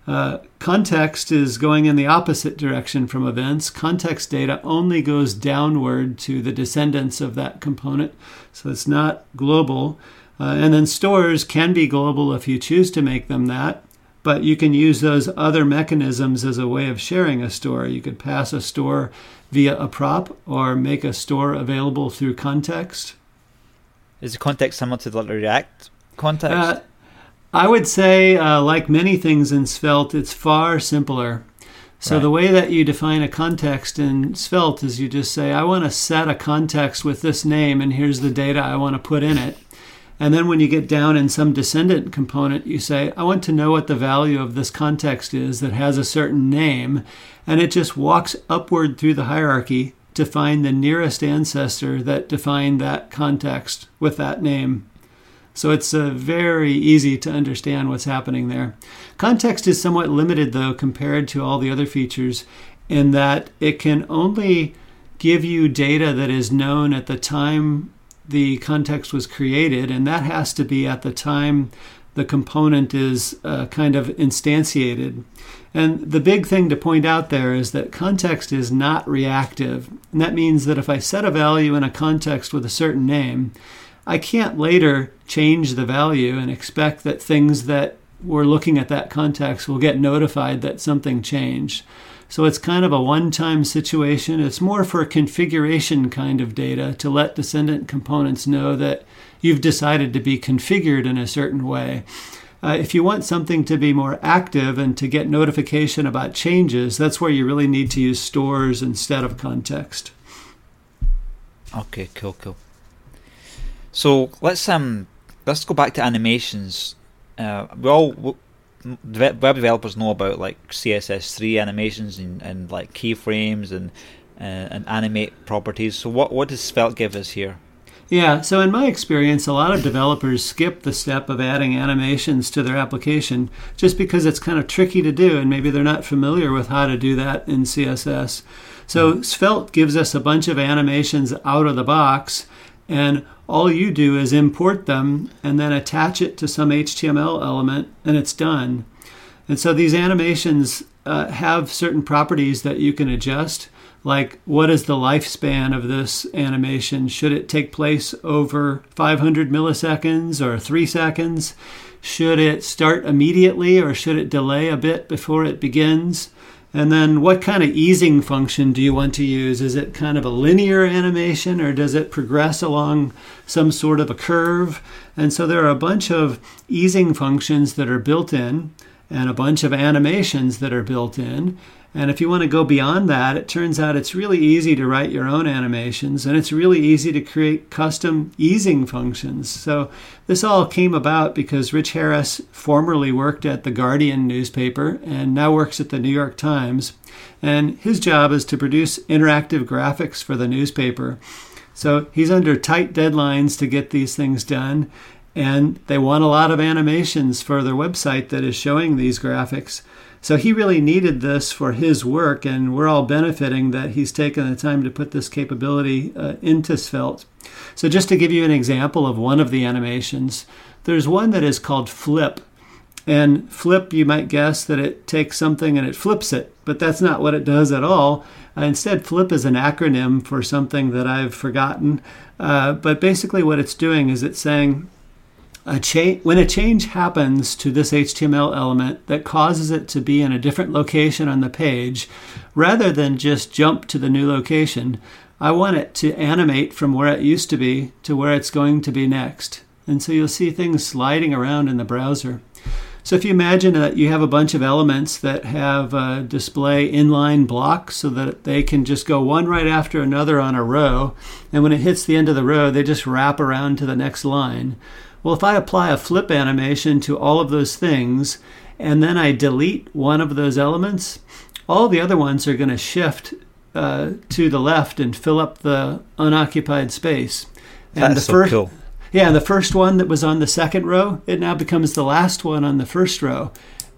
Uh, context is going in the opposite direction from events. Context data only goes downward to the descendants of that component, so it's not global. Uh, and then stores can be global if you choose to make them that but you can use those other mechanisms as a way of sharing a store. You could pass a store via a prop or make a store available through context. Is the context similar to the React context? Uh, I would say, uh, like many things in Svelte, it's far simpler. So right. the way that you define a context in Svelte is you just say, I want to set a context with this name, and here's the data I want to put in it. And then when you get down in some descendant component, you say, I want to know what the value of this context is that has a certain name. And it just walks upward through the hierarchy to find the nearest ancestor that defined that context with that name. So it's uh, very easy to understand what's happening there. Context is somewhat limited, though, compared to all the other features, in that it can only give you data that is known at the time the context was created, and that has to be at the time the component is uh, kind of instantiated. And the big thing to point out there is that context is not reactive. And that means that if I set a value in a context with a certain name, I can't later change the value and expect that things that we're looking at that context will get notified that something changed. So it's kind of a one time situation. It's more for configuration kind of data to let descendant components know that you've decided to be configured in a certain way. Uh, if you want something to be more active and to get notification about changes, that's where you really need to use stores instead of context. Okay, cool, cool. So let's um let's go back to animations. Uh, we all web developers know about like CSS3 animations and, and like keyframes and uh, and animate properties. So what what does Svelte give us here? Yeah, so in my experience, a lot of developers skip the step of adding animations to their application just because it's kind of tricky to do and maybe they're not familiar with how to do that in CSS. So mm-hmm. Svelte gives us a bunch of animations out of the box and all you do is import them and then attach it to some HTML element, and it's done. And so these animations uh, have certain properties that you can adjust, like what is the lifespan of this animation? Should it take place over 500 milliseconds or three seconds? Should it start immediately or should it delay a bit before it begins? And then what kind of easing function do you want to use? Is it kind of a linear animation or does it progress along some sort of a curve? And so there are a bunch of easing functions that are built in and a bunch of animations that are built in. And if you want to go beyond that, it turns out it's really easy to write your own animations and it's really easy to create custom easing functions. So this all came about because Rich Harris formerly worked at the Guardian newspaper and now works at the New York Times. And his job is to produce interactive graphics for the newspaper. So he's under tight deadlines to get these things done. And they want a lot of animations for their website that is showing these graphics. So he really needed this for his work, and we're all benefiting that he's taken the time to put this capability uh, into Svelte. So, just to give you an example of one of the animations, there's one that is called Flip. And flip, you might guess that it takes something and it flips it, but that's not what it does at all. Uh, instead, flip is an acronym for something that I've forgotten. Uh, but basically, what it's doing is it's saying a cha- when a change happens to this HTML element that causes it to be in a different location on the page, rather than just jump to the new location, I want it to animate from where it used to be to where it's going to be next. And so you'll see things sliding around in the browser. So if you imagine that you have a bunch of elements that have a display inline blocks so that they can just go one right after another on a row, and when it hits the end of the row, they just wrap around to the next line. Well, if I apply a flip animation to all of those things and then I delete one of those elements, all the other ones are going to shift uh, to the left and fill up the unoccupied space. And That's the first, so cool. Yeah, the first one that was on the second row, it now becomes the last one on the first row.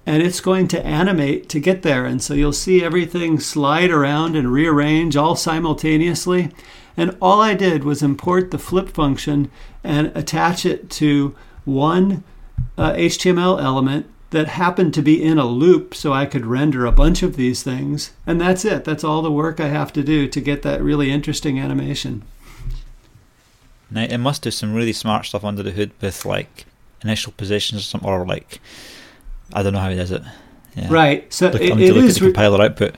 And it's going to animate to get there. And so you'll see everything slide around and rearrange all simultaneously. And all I did was import the flip function and attach it to one uh, HTML element that happened to be in a loop so I could render a bunch of these things. And that's it. That's all the work I have to do to get that really interesting animation. Now, it must do some really smart stuff under the hood with like initial positions or something, or like, I don't know how it does it. Yeah. Right. So look, it, it is re- compiler output.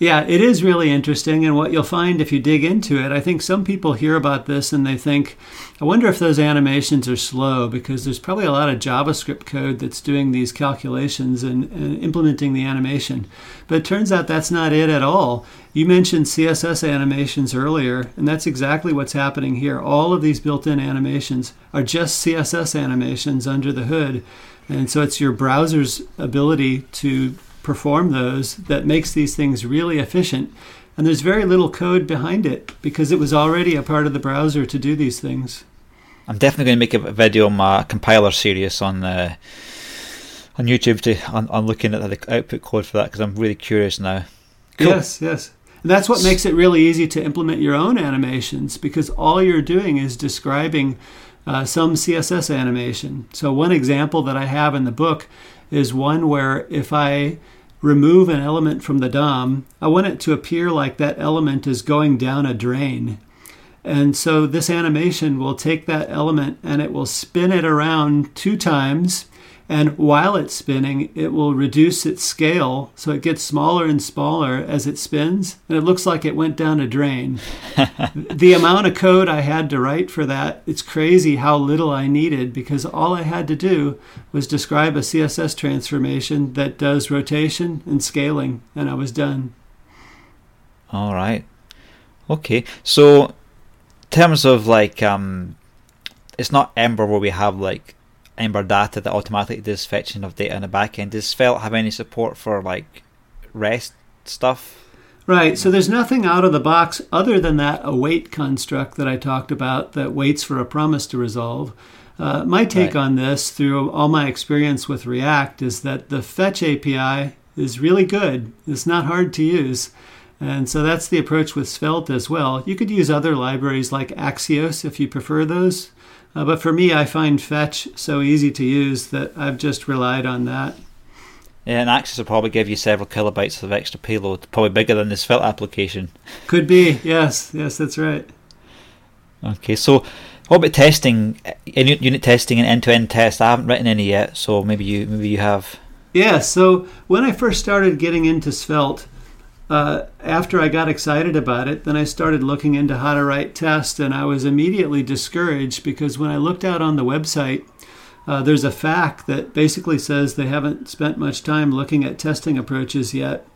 Yeah, it is really interesting. And what you'll find if you dig into it, I think some people hear about this and they think, I wonder if those animations are slow because there's probably a lot of JavaScript code that's doing these calculations and, and implementing the animation. But it turns out that's not it at all. You mentioned CSS animations earlier, and that's exactly what's happening here. All of these built in animations are just CSS animations under the hood. And so it's your browser's ability to perform those that makes these things really efficient. And there's very little code behind it because it was already a part of the browser to do these things. I'm definitely going to make a video on my compiler series on uh, on YouTube to on, on looking at the output code for that because I'm really curious now. Cool. Yes, yes. And that's what makes it really easy to implement your own animations because all you're doing is describing uh, some CSS animation. So, one example that I have in the book is one where if I remove an element from the DOM, I want it to appear like that element is going down a drain. And so this animation will take that element and it will spin it around two times and while it's spinning, it will reduce its scale so it gets smaller and smaller as it spins. And it looks like it went down a drain. (laughs) the amount of code I had to write for that, it's crazy how little I needed because all I had to do was describe a CSS transformation that does rotation and scaling, and I was done. All right. Okay. So, in terms of like, um, it's not Ember where we have like Ember data that automatically does fetching of data in the backend. Does Svelte have any support for like REST stuff? Right. So there's nothing out of the box other than that await construct that I talked about that waits for a promise to resolve. Uh, my take right. on this, through all my experience with React, is that the fetch API is really good. It's not hard to use. And so that's the approach with Svelte as well. You could use other libraries like Axios if you prefer those. Uh, but for me, I find Fetch so easy to use that I've just relied on that. Yeah, and Axios will probably give you several kilobytes of extra payload, probably bigger than this Svelte application. Could be, yes, yes, that's right. Okay, so what about testing, unit testing and end-to-end test? I haven't written any yet, so maybe you maybe you have. Yeah, so when I first started getting into Svelte, uh, after I got excited about it, then I started looking into how to write tests, and I was immediately discouraged because when I looked out on the website, uh, there's a fact that basically says they haven't spent much time looking at testing approaches yet.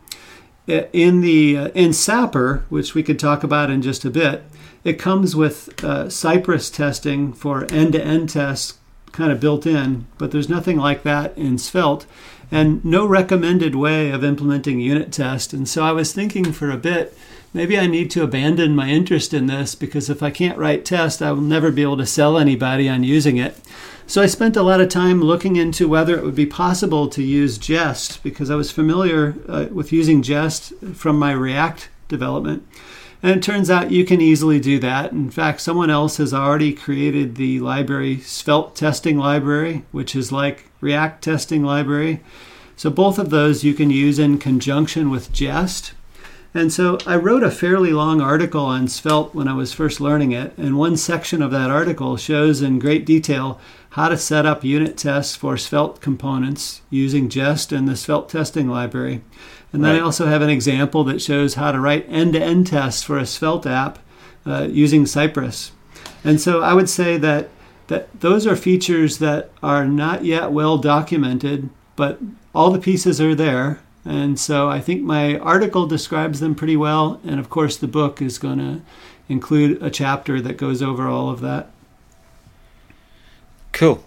In the uh, in Sapper, which we could talk about in just a bit, it comes with uh, Cypress testing for end-to-end tests kind of built in, but there's nothing like that in Svelte and no recommended way of implementing unit test. And so I was thinking for a bit, maybe I need to abandon my interest in this because if I can't write test, I will never be able to sell anybody on using it. So I spent a lot of time looking into whether it would be possible to use Jest because I was familiar uh, with using Jest from my React development. And it turns out you can easily do that. In fact, someone else has already created the library Svelte testing library, which is like React testing library. So both of those you can use in conjunction with Jest. And so I wrote a fairly long article on Svelte when I was first learning it, and one section of that article shows in great detail how to set up unit tests for Svelte components using Jest and the Svelte testing library. And then right. I also have an example that shows how to write end-to-end tests for a Svelte app uh, using Cypress. And so I would say that that those are features that are not yet well documented, but all the pieces are there. And so I think my article describes them pretty well. And of course, the book is going to include a chapter that goes over all of that. Cool.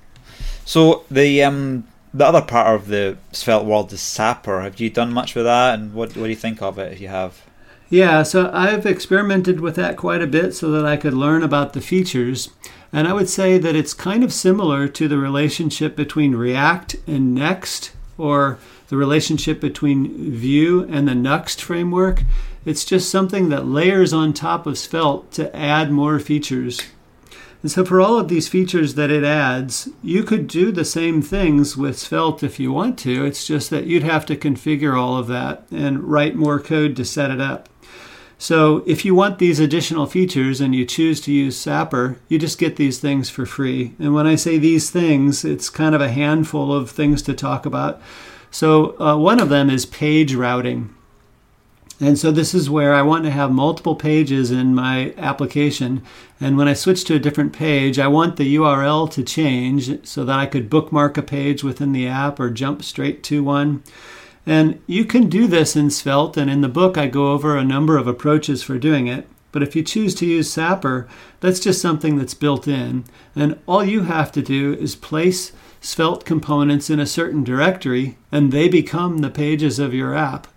So the um, the other part of the Svelte world is Sapper. Have you done much with that, and what what do you think of it? If you have, yeah, so I've experimented with that quite a bit so that I could learn about the features, and I would say that it's kind of similar to the relationship between React and Next, or the relationship between Vue and the Nuxt framework. It's just something that layers on top of Svelte to add more features. And so for all of these features that it adds, you could do the same things with Svelte if you want to. It's just that you'd have to configure all of that and write more code to set it up. So if you want these additional features and you choose to use Sapper, you just get these things for free. And when I say these things, it's kind of a handful of things to talk about. So uh, one of them is page routing. And so this is where I want to have multiple pages in my application. And when I switch to a different page, I want the URL to change so that I could bookmark a page within the app or jump straight to one. And you can do this in Svelte, and in the book I go over a number of approaches for doing it. But if you choose to use Sapper, that's just something that's built in. And all you have to do is place Svelte components in a certain directory, and they become the pages of your app.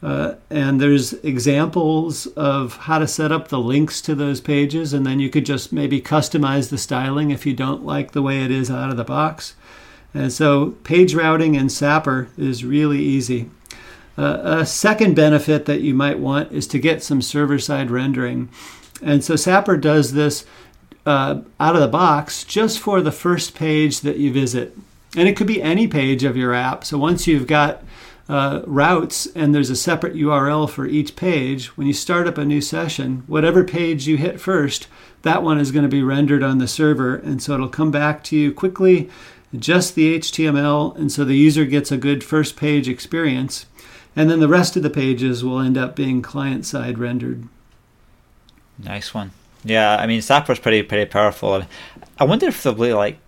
Uh, and there's examples of how to set up the links to those pages, and then you could just maybe customize the styling if you don't like the way it is out of the box. And so, page routing in Sapper is really easy. Uh, a second benefit that you might want is to get some server side rendering. And so, Sapper does this uh, out of the box just for the first page that you visit. And it could be any page of your app. So, once you've got uh, routes and there's a separate URL for each page, when you start up a new session, whatever page you hit first, that one is going to be rendered on the server. And so it'll come back to you quickly, just the HTML. And so the user gets a good first page experience. And then the rest of the pages will end up being client side rendered. Nice one. Yeah, I mean, Sapper's pretty pretty powerful. I wonder if they'll be like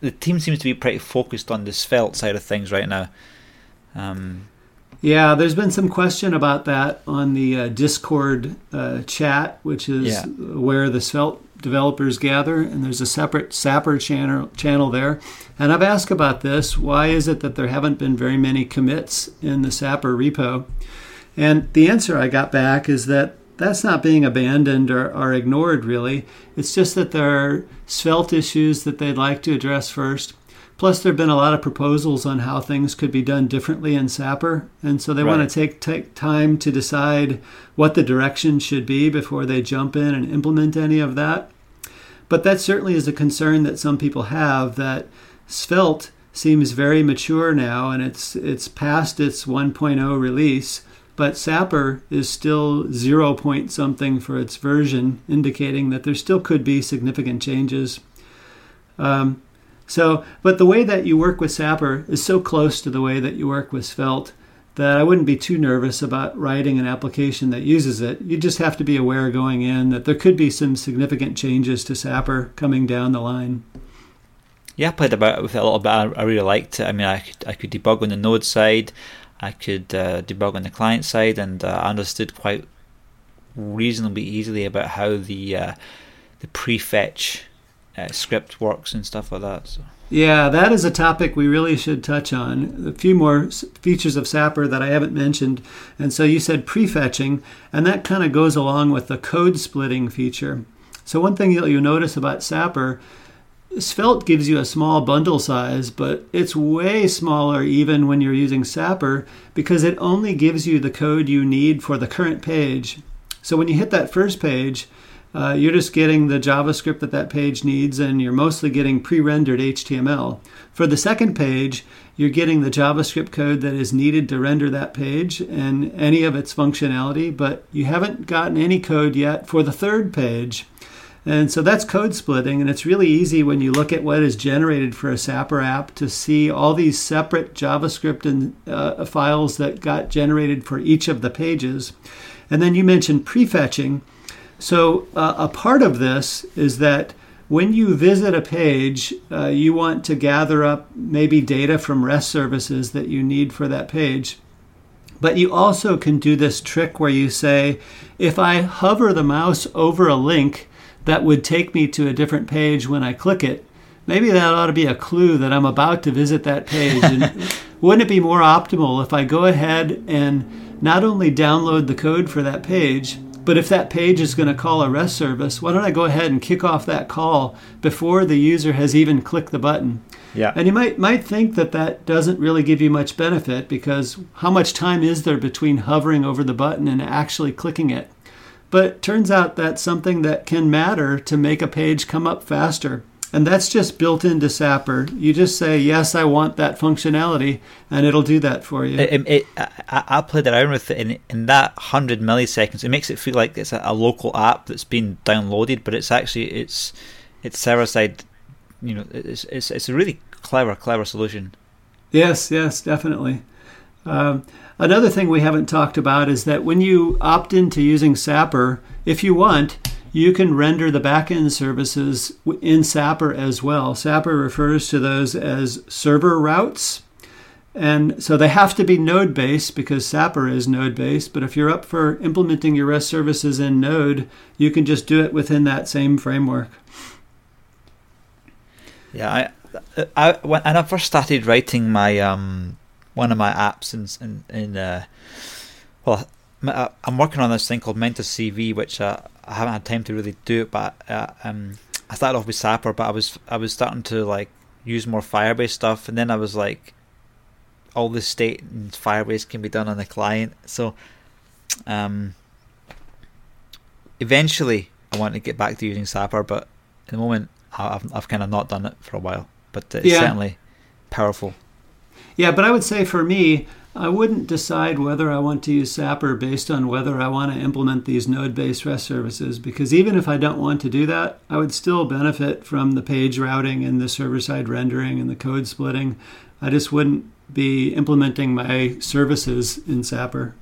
the team seems to be pretty focused on the Svelte side of things right now. Um, yeah, there's been some question about that on the uh, Discord uh, chat, which is yeah. where the Svelte developers gather, and there's a separate Sapper channel channel there. And I've asked about this. Why is it that there haven't been very many commits in the Sapper repo? And the answer I got back is that that's not being abandoned or, or ignored, really. It's just that there are Svelte issues that they'd like to address first. Plus, there have been a lot of proposals on how things could be done differently in Sapper, and so they right. want to take take time to decide what the direction should be before they jump in and implement any of that. But that certainly is a concern that some people have that Svelte seems very mature now, and it's it's past its 1.0 release, but Sapper is still zero point something for its version, indicating that there still could be significant changes. Um, so, but the way that you work with Sapper is so close to the way that you work with Svelte that I wouldn't be too nervous about writing an application that uses it. You just have to be aware going in that there could be some significant changes to Sapper coming down the line. Yeah, I played about with it a little bit. I really liked it. I mean, I could I could debug on the node side, I could uh, debug on the client side, and uh, I understood quite reasonably easily about how the uh, the prefetch uh, script works and stuff like that. So. Yeah, that is a topic we really should touch on. A few more features of Sapper that I haven't mentioned. And so you said prefetching, and that kind of goes along with the code splitting feature. So, one thing that you'll notice about Sapper Svelte gives you a small bundle size, but it's way smaller even when you're using Sapper because it only gives you the code you need for the current page. So when you hit that first page, uh, you're just getting the JavaScript that that page needs, and you're mostly getting pre rendered HTML. For the second page, you're getting the JavaScript code that is needed to render that page and any of its functionality, but you haven't gotten any code yet for the third page. And so that's code splitting, and it's really easy when you look at what is generated for a Sapper app to see all these separate JavaScript and uh, files that got generated for each of the pages. And then you mentioned prefetching. So, uh, a part of this is that when you visit a page, uh, you want to gather up maybe data from REST services that you need for that page. But you also can do this trick where you say, if I hover the mouse over a link that would take me to a different page when I click it, maybe that ought to be a clue that I'm about to visit that page. And (laughs) wouldn't it be more optimal if I go ahead and not only download the code for that page, but if that page is going to call a REST service, why don't I go ahead and kick off that call before the user has even clicked the button? Yeah. And you might might think that that doesn't really give you much benefit because how much time is there between hovering over the button and actually clicking it? But turns out that's something that can matter to make a page come up faster. And that's just built into Sapper. You just say, yes, I want that functionality, and it'll do that for you. It, it, I, I played around with it in, in that 100 milliseconds. It makes it feel like it's a, a local app that's been downloaded, but it's actually, it's it's server side. You know, it's, it's, it's a really clever, clever solution. Yes, yes, definitely. Um, another thing we haven't talked about is that when you opt into using Sapper, if you want, you can render the backend services in Sapper as well. Sapper refers to those as server routes. And so they have to be node based because Sapper is node based. But if you're up for implementing your REST services in Node, you can just do it within that same framework. Yeah, I, I when I first started writing my um, one of my apps in in, in uh, Well, I'm working on this thing called Mentor CV, which uh, I haven't had time to really do it. But uh, um, I started off with Sapper, but I was I was starting to like use more Firebase stuff, and then I was like, all the state and Firebase can be done on the client. So, um, eventually I want to get back to using Sapper, but at the moment I've I've kind of not done it for a while. But it's yeah. certainly powerful. Yeah, but I would say for me, I wouldn't decide whether I want to use Sapper based on whether I want to implement these node based REST services, because even if I don't want to do that, I would still benefit from the page routing and the server side rendering and the code splitting. I just wouldn't be implementing my services in Sapper.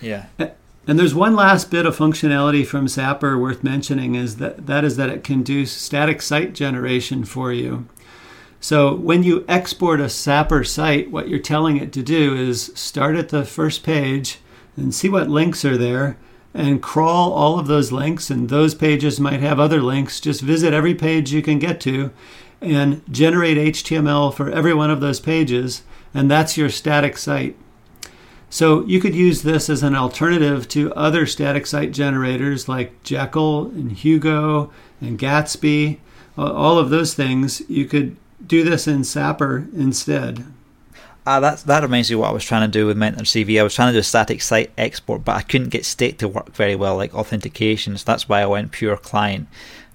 Yeah. And there's one last bit of functionality from Sapper worth mentioning is that that is that it can do static site generation for you. So when you export a Sapper site, what you're telling it to do is start at the first page and see what links are there and crawl all of those links and those pages might have other links. Just visit every page you can get to and generate HTML for every one of those pages and that's your static site. So you could use this as an alternative to other static site generators like Jekyll and Hugo and Gatsby. All of those things you could do this in Sapper instead. Uh, that that reminds me of what I was trying to do with Mentor CV. I was trying to do a static site export, but I couldn't get state to work very well, like authentications. That's why I went pure client.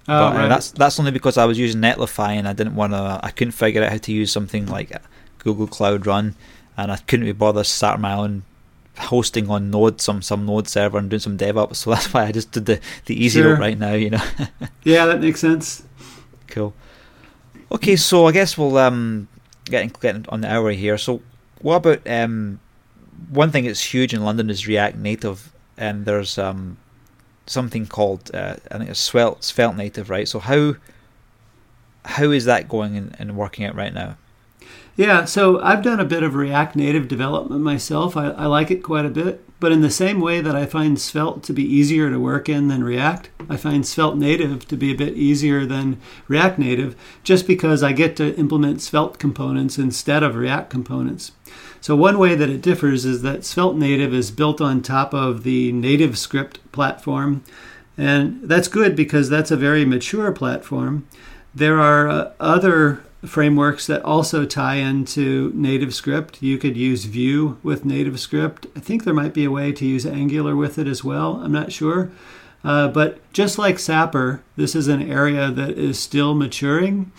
Oh, but uh, that's that's only because I was using Netlify and I didn't want to. I couldn't figure out how to use something like Google Cloud Run, and I couldn't be bothered starting my own hosting on Node, some some Node server, and doing some DevOps. (laughs) So that's why I just did the the easy sure. route right now. You know. (laughs) yeah, that makes sense. Cool. Okay, so I guess we'll um, get on the hour here. So, what about um, one thing that's huge in London is React Native, and there's um, something called uh, I think it's Svelte, Svelte Native, right? So how how is that going and working out right now? Yeah, so I've done a bit of React Native development myself. I, I, like it quite a bit. But in the same way that I find Svelte to be easier to work in than React, I find Svelte Native to be a bit easier than React Native just because I get to implement Svelte components instead of React components. So, one way that it differs is that Svelte Native is built on top of the NativeScript platform. And that's good because that's a very mature platform. There are uh, other frameworks that also tie into NativeScript. You could use Vue with NativeScript. I think there might be a way to use Angular with it as well. I'm not sure. Uh, but just like Sapper, this is an area that is still maturing.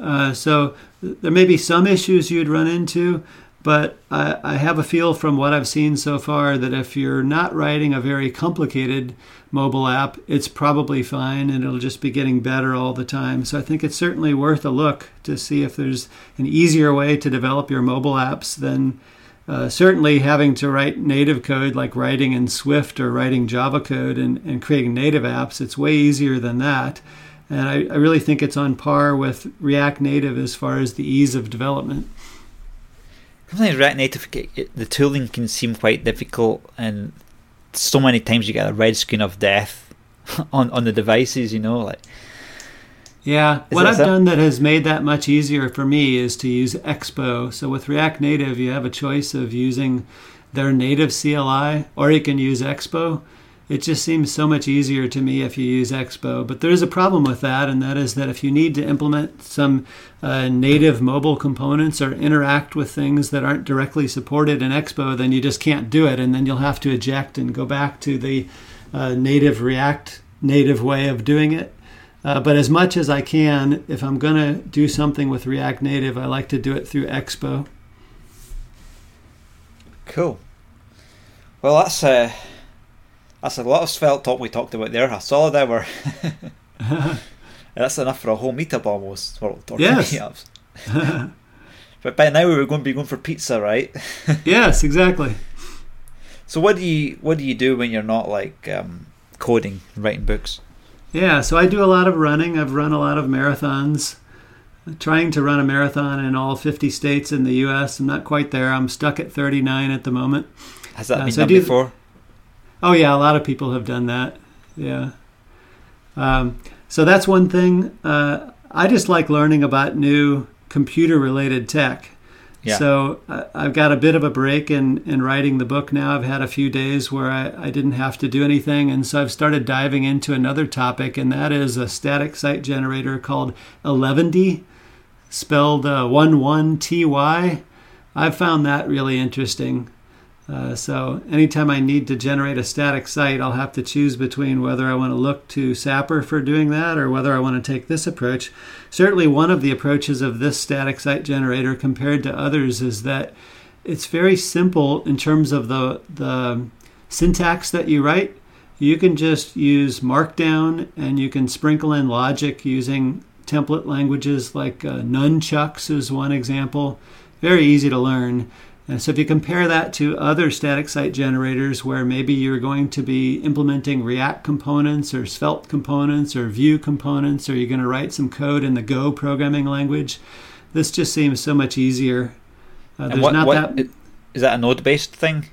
Uh, so there may be some issues you'd run into, but I, I, have a feel from what I've seen so far that if you're not writing a very complicated mobile app, it's probably fine and it'll just be getting better all the time. So I think it's certainly worth a look to see if there's an easier way to develop your mobile apps than uh, certainly having to write native code like writing in Swift or writing Java code and, and creating native apps. It's way easier than that. And I, I really think it's on par with React Native as far as the ease of development sometimes React Native, the tooling can seem quite difficult, and so many times you get a red screen of death (laughs) on on the devices. You know, like. Yeah, what I've done that has made that much easier for me is to use Expo. So with React Native, you have a choice of using their native CLI, or you can use Expo it just seems so much easier to me if you use Expo. But there is a problem with that, and that is that if you need to implement some uh, native mobile components or interact with things that aren't directly supported in Expo, then you just can't do it, and then you'll have to eject and go back to the uh, native React native way of doing it. Uh, but as much as I can, if I'm going to do something with React Native, I like to do it through Expo. Cool. Well, that's uh, that's a lot of svelte talk we talked about there. A solid hour. That's enough for a whole meetup almost. Or, or yes. meetups. (laughs) but by now we were going to be going for pizza, right? (laughs) yes, exactly. So what do you what do you do when you're not like um, coding, writing books? Yeah, so I do a lot of running. I've run a lot of marathons. I'm trying to run a marathon in all 50 states in the U.S. I'm not quite there. I'm stuck at 39 at the moment. Has that uh, been so done before? Oh yeah, a lot of people have done that. Yeah. Um, so that's one thing. Uh, I just like learning about new computer-related tech. Yeah. So I, I've got a bit of a break in, in writing the book now. I've had a few days where I, I didn't have to do anything. And so I've started diving into another topic, and that is a static site generator called Eleventy, spelled uh, 11ty. I've found that really interesting. Uh, so anytime I need to generate a static site, I'll have to choose between whether I want to look to Sapper for doing that or whether I want to take this approach. Certainly, one of the approaches of this static site generator compared to others is that it's very simple in terms of the the syntax that you write. You can just use Markdown and you can sprinkle in logic using template languages like uh, Nunjucks is one example. Very easy to learn. And so if you compare that to other static site generators where maybe you're going to be implementing React components or Svelte components or Vue components, or you're going to write some code in the Go programming language, this just seems so much easier. Uh, there's what, not what, that. Is that a node based thing?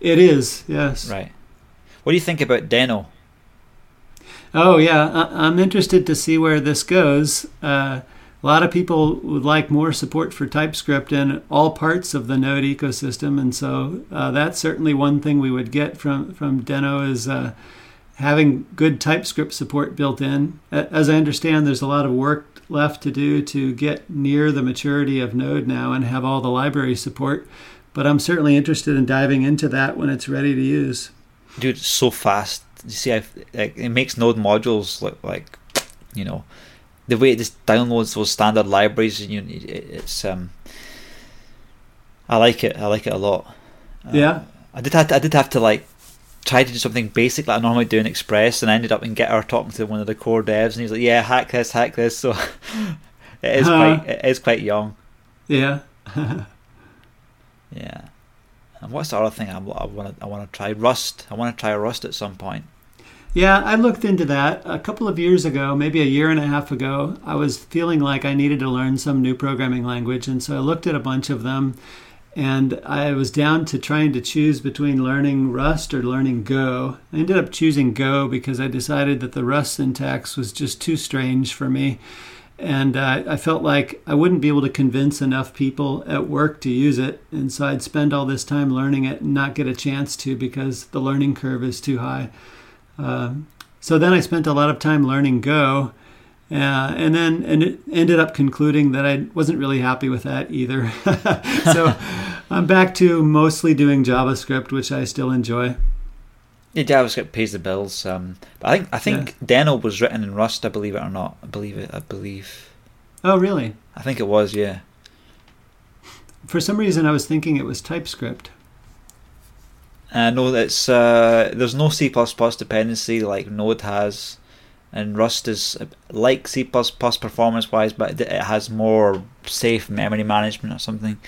It is, yes. Right. What do you think about Deno? Oh, yeah. I- am interested to see where this goes. Uh, a lot of people would like more support for TypeScript in all parts of the Node ecosystem, and so uh, that's certainly one thing we would get from from Deno is uh, having good TypeScript support built in. As I understand, there's a lot of work left to do to get near the maturity of Node now and have all the library support. But I'm certainly interested in diving into that when it's ready to use. Dude, so fast. You see, I've, like, it makes Node modules look like, you know, the way it just downloads those standard libraries, you know, it's um, I like it. I like it a lot. Uh, yeah. I did have to, I did have to like try to do something basic like I normally do in Express, and I ended up in GitHub talking to one of the core devs, and he's like, "Yeah, hack this, hack this." So (laughs) it is uh, quite it is quite young. Yeah. (laughs) yeah. And what's the other thing I want to I want to try? Rust. I want to try Rust at some point. Yeah, I looked into that a couple of years ago, maybe a year and a half ago. I was feeling like I needed to learn some new programming language, and so I looked at a bunch of them. And I was down to trying to choose between learning Rust or learning Go. I ended up choosing Go because I decided that the Rust syntax was just too strange for me. And uh, I felt like I wouldn't be able to convince enough people at work to use it. And so I'd spend all this time learning it and not get a chance to because the learning curve is too high. Um, so then I spent a lot of time learning Go, uh, and then and it ended up concluding that I wasn't really happy with that either. (laughs) so (laughs) I'm back to mostly doing JavaScript, which I still enjoy. Yeah, JavaScript pays the bills. Um, but I think I think yeah. Deno was written in Rust. I believe it or not. I believe it. I believe. Oh really? I think it was. Yeah. For some reason, I was thinking it was TypeScript. I know that uh, there's no C dependency like Node has, and Rust is like C performance wise, but it has more safe memory management or something.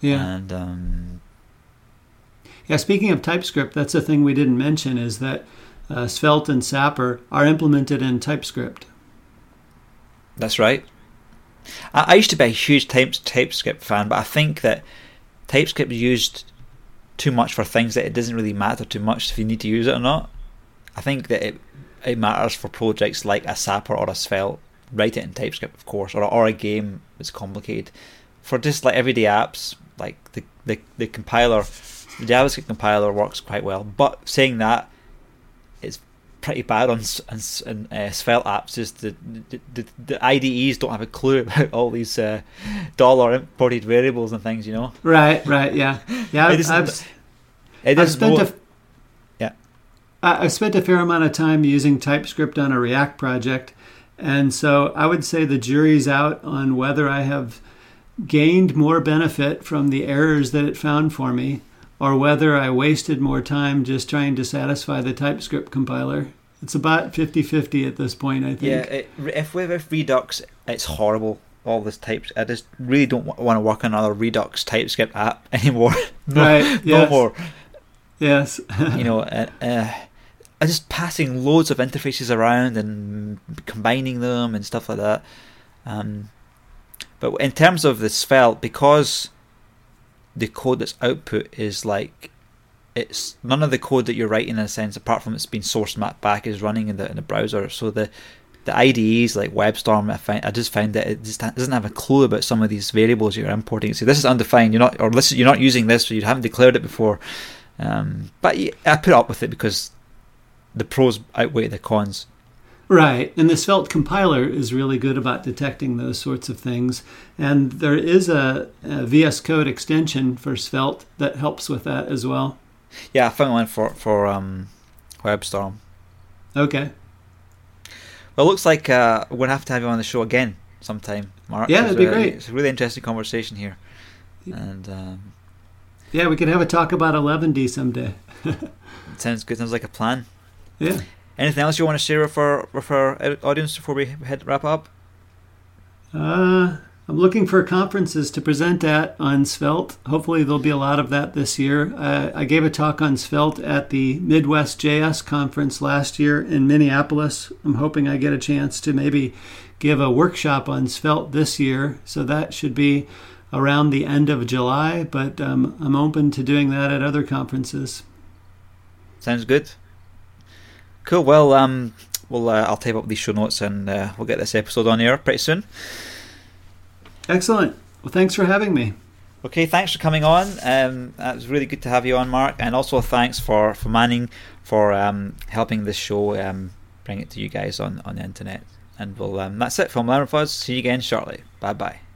Yeah. And um, yeah, speaking of TypeScript, that's a thing we didn't mention is that uh, Svelte and Sapper are implemented in TypeScript. That's right. I, I used to be a huge type, TypeScript fan, but I think that TypeScript used too much for things that it doesn't really matter too much if you need to use it or not. I think that it it matters for projects like a Sapper or a Svelte. Write it in TypeScript, of course, or or a game that's complicated. For just like everyday apps, like the the, the compiler, the JavaScript compiler works quite well. But saying that, it's pretty bad on, on, on uh, Svelte apps. Just the, the, the, the IDEs don't have a clue (laughs) about all these uh, dollar imported variables and things. You know. Right. Right. Yeah. Yeah. I've, I've, I've spent a, yeah. I've spent a fair amount of time using TypeScript on a React project, and so I would say the jury's out on whether I have gained more benefit from the errors that it found for me or whether I wasted more time just trying to satisfy the TypeScript compiler. It's about 50 50 at this point, I think. Yeah, it, if with Redux, it's horrible. All this types, I just really don't want to work on another Redux TypeScript app (laughs) anymore. no, right, yes. no more. Yes. (laughs) you know, uh, uh, just passing loads of interfaces around and combining them and stuff like that. Um, but in terms of the Svelte, because the code that's output is like it's none of the code that you're writing in a sense apart from it's been source mapped back is running in the in the browser so the the IDEs like WebStorm, I find I just find that it just doesn't have a clue about some of these variables you're importing. So this is undefined. You're not, or this you're not using this, or you haven't declared it before. Um, but I put up with it because the pros outweigh the cons. Right, and the Svelte compiler is really good about detecting those sorts of things. And there is a, a VS Code extension for Svelte that helps with that as well. Yeah, I found one for for um, WebStorm. Okay. Well, it looks like uh, we're gonna have to have you on the show again sometime, Mark. Yeah, that'd be great. It's a really interesting conversation here, and um, yeah, we could have a talk about Eleventy someday. (laughs) sounds good. Sounds like a plan. Yeah. Anything else you want to share with our with our audience before we head wrap up? Uh, I'm looking for conferences to present at on Svelte. Hopefully, there'll be a lot of that this year. Uh, I gave a talk on Svelte at the Midwest JS conference last year in Minneapolis. I'm hoping I get a chance to maybe give a workshop on Svelte this year. So that should be around the end of July, but um, I'm open to doing that at other conferences. Sounds good. Cool. Well, um, well, uh, I'll type up these show notes and uh, we'll get this episode on air pretty soon. Excellent. Well, thanks for having me. Okay, thanks for coming on. Um, it was really good to have you on, Mark, and also thanks for for Manning for um, helping this show um, bring it to you guys on on the internet. And we'll um, that's it from with Us. See you again shortly. Bye bye.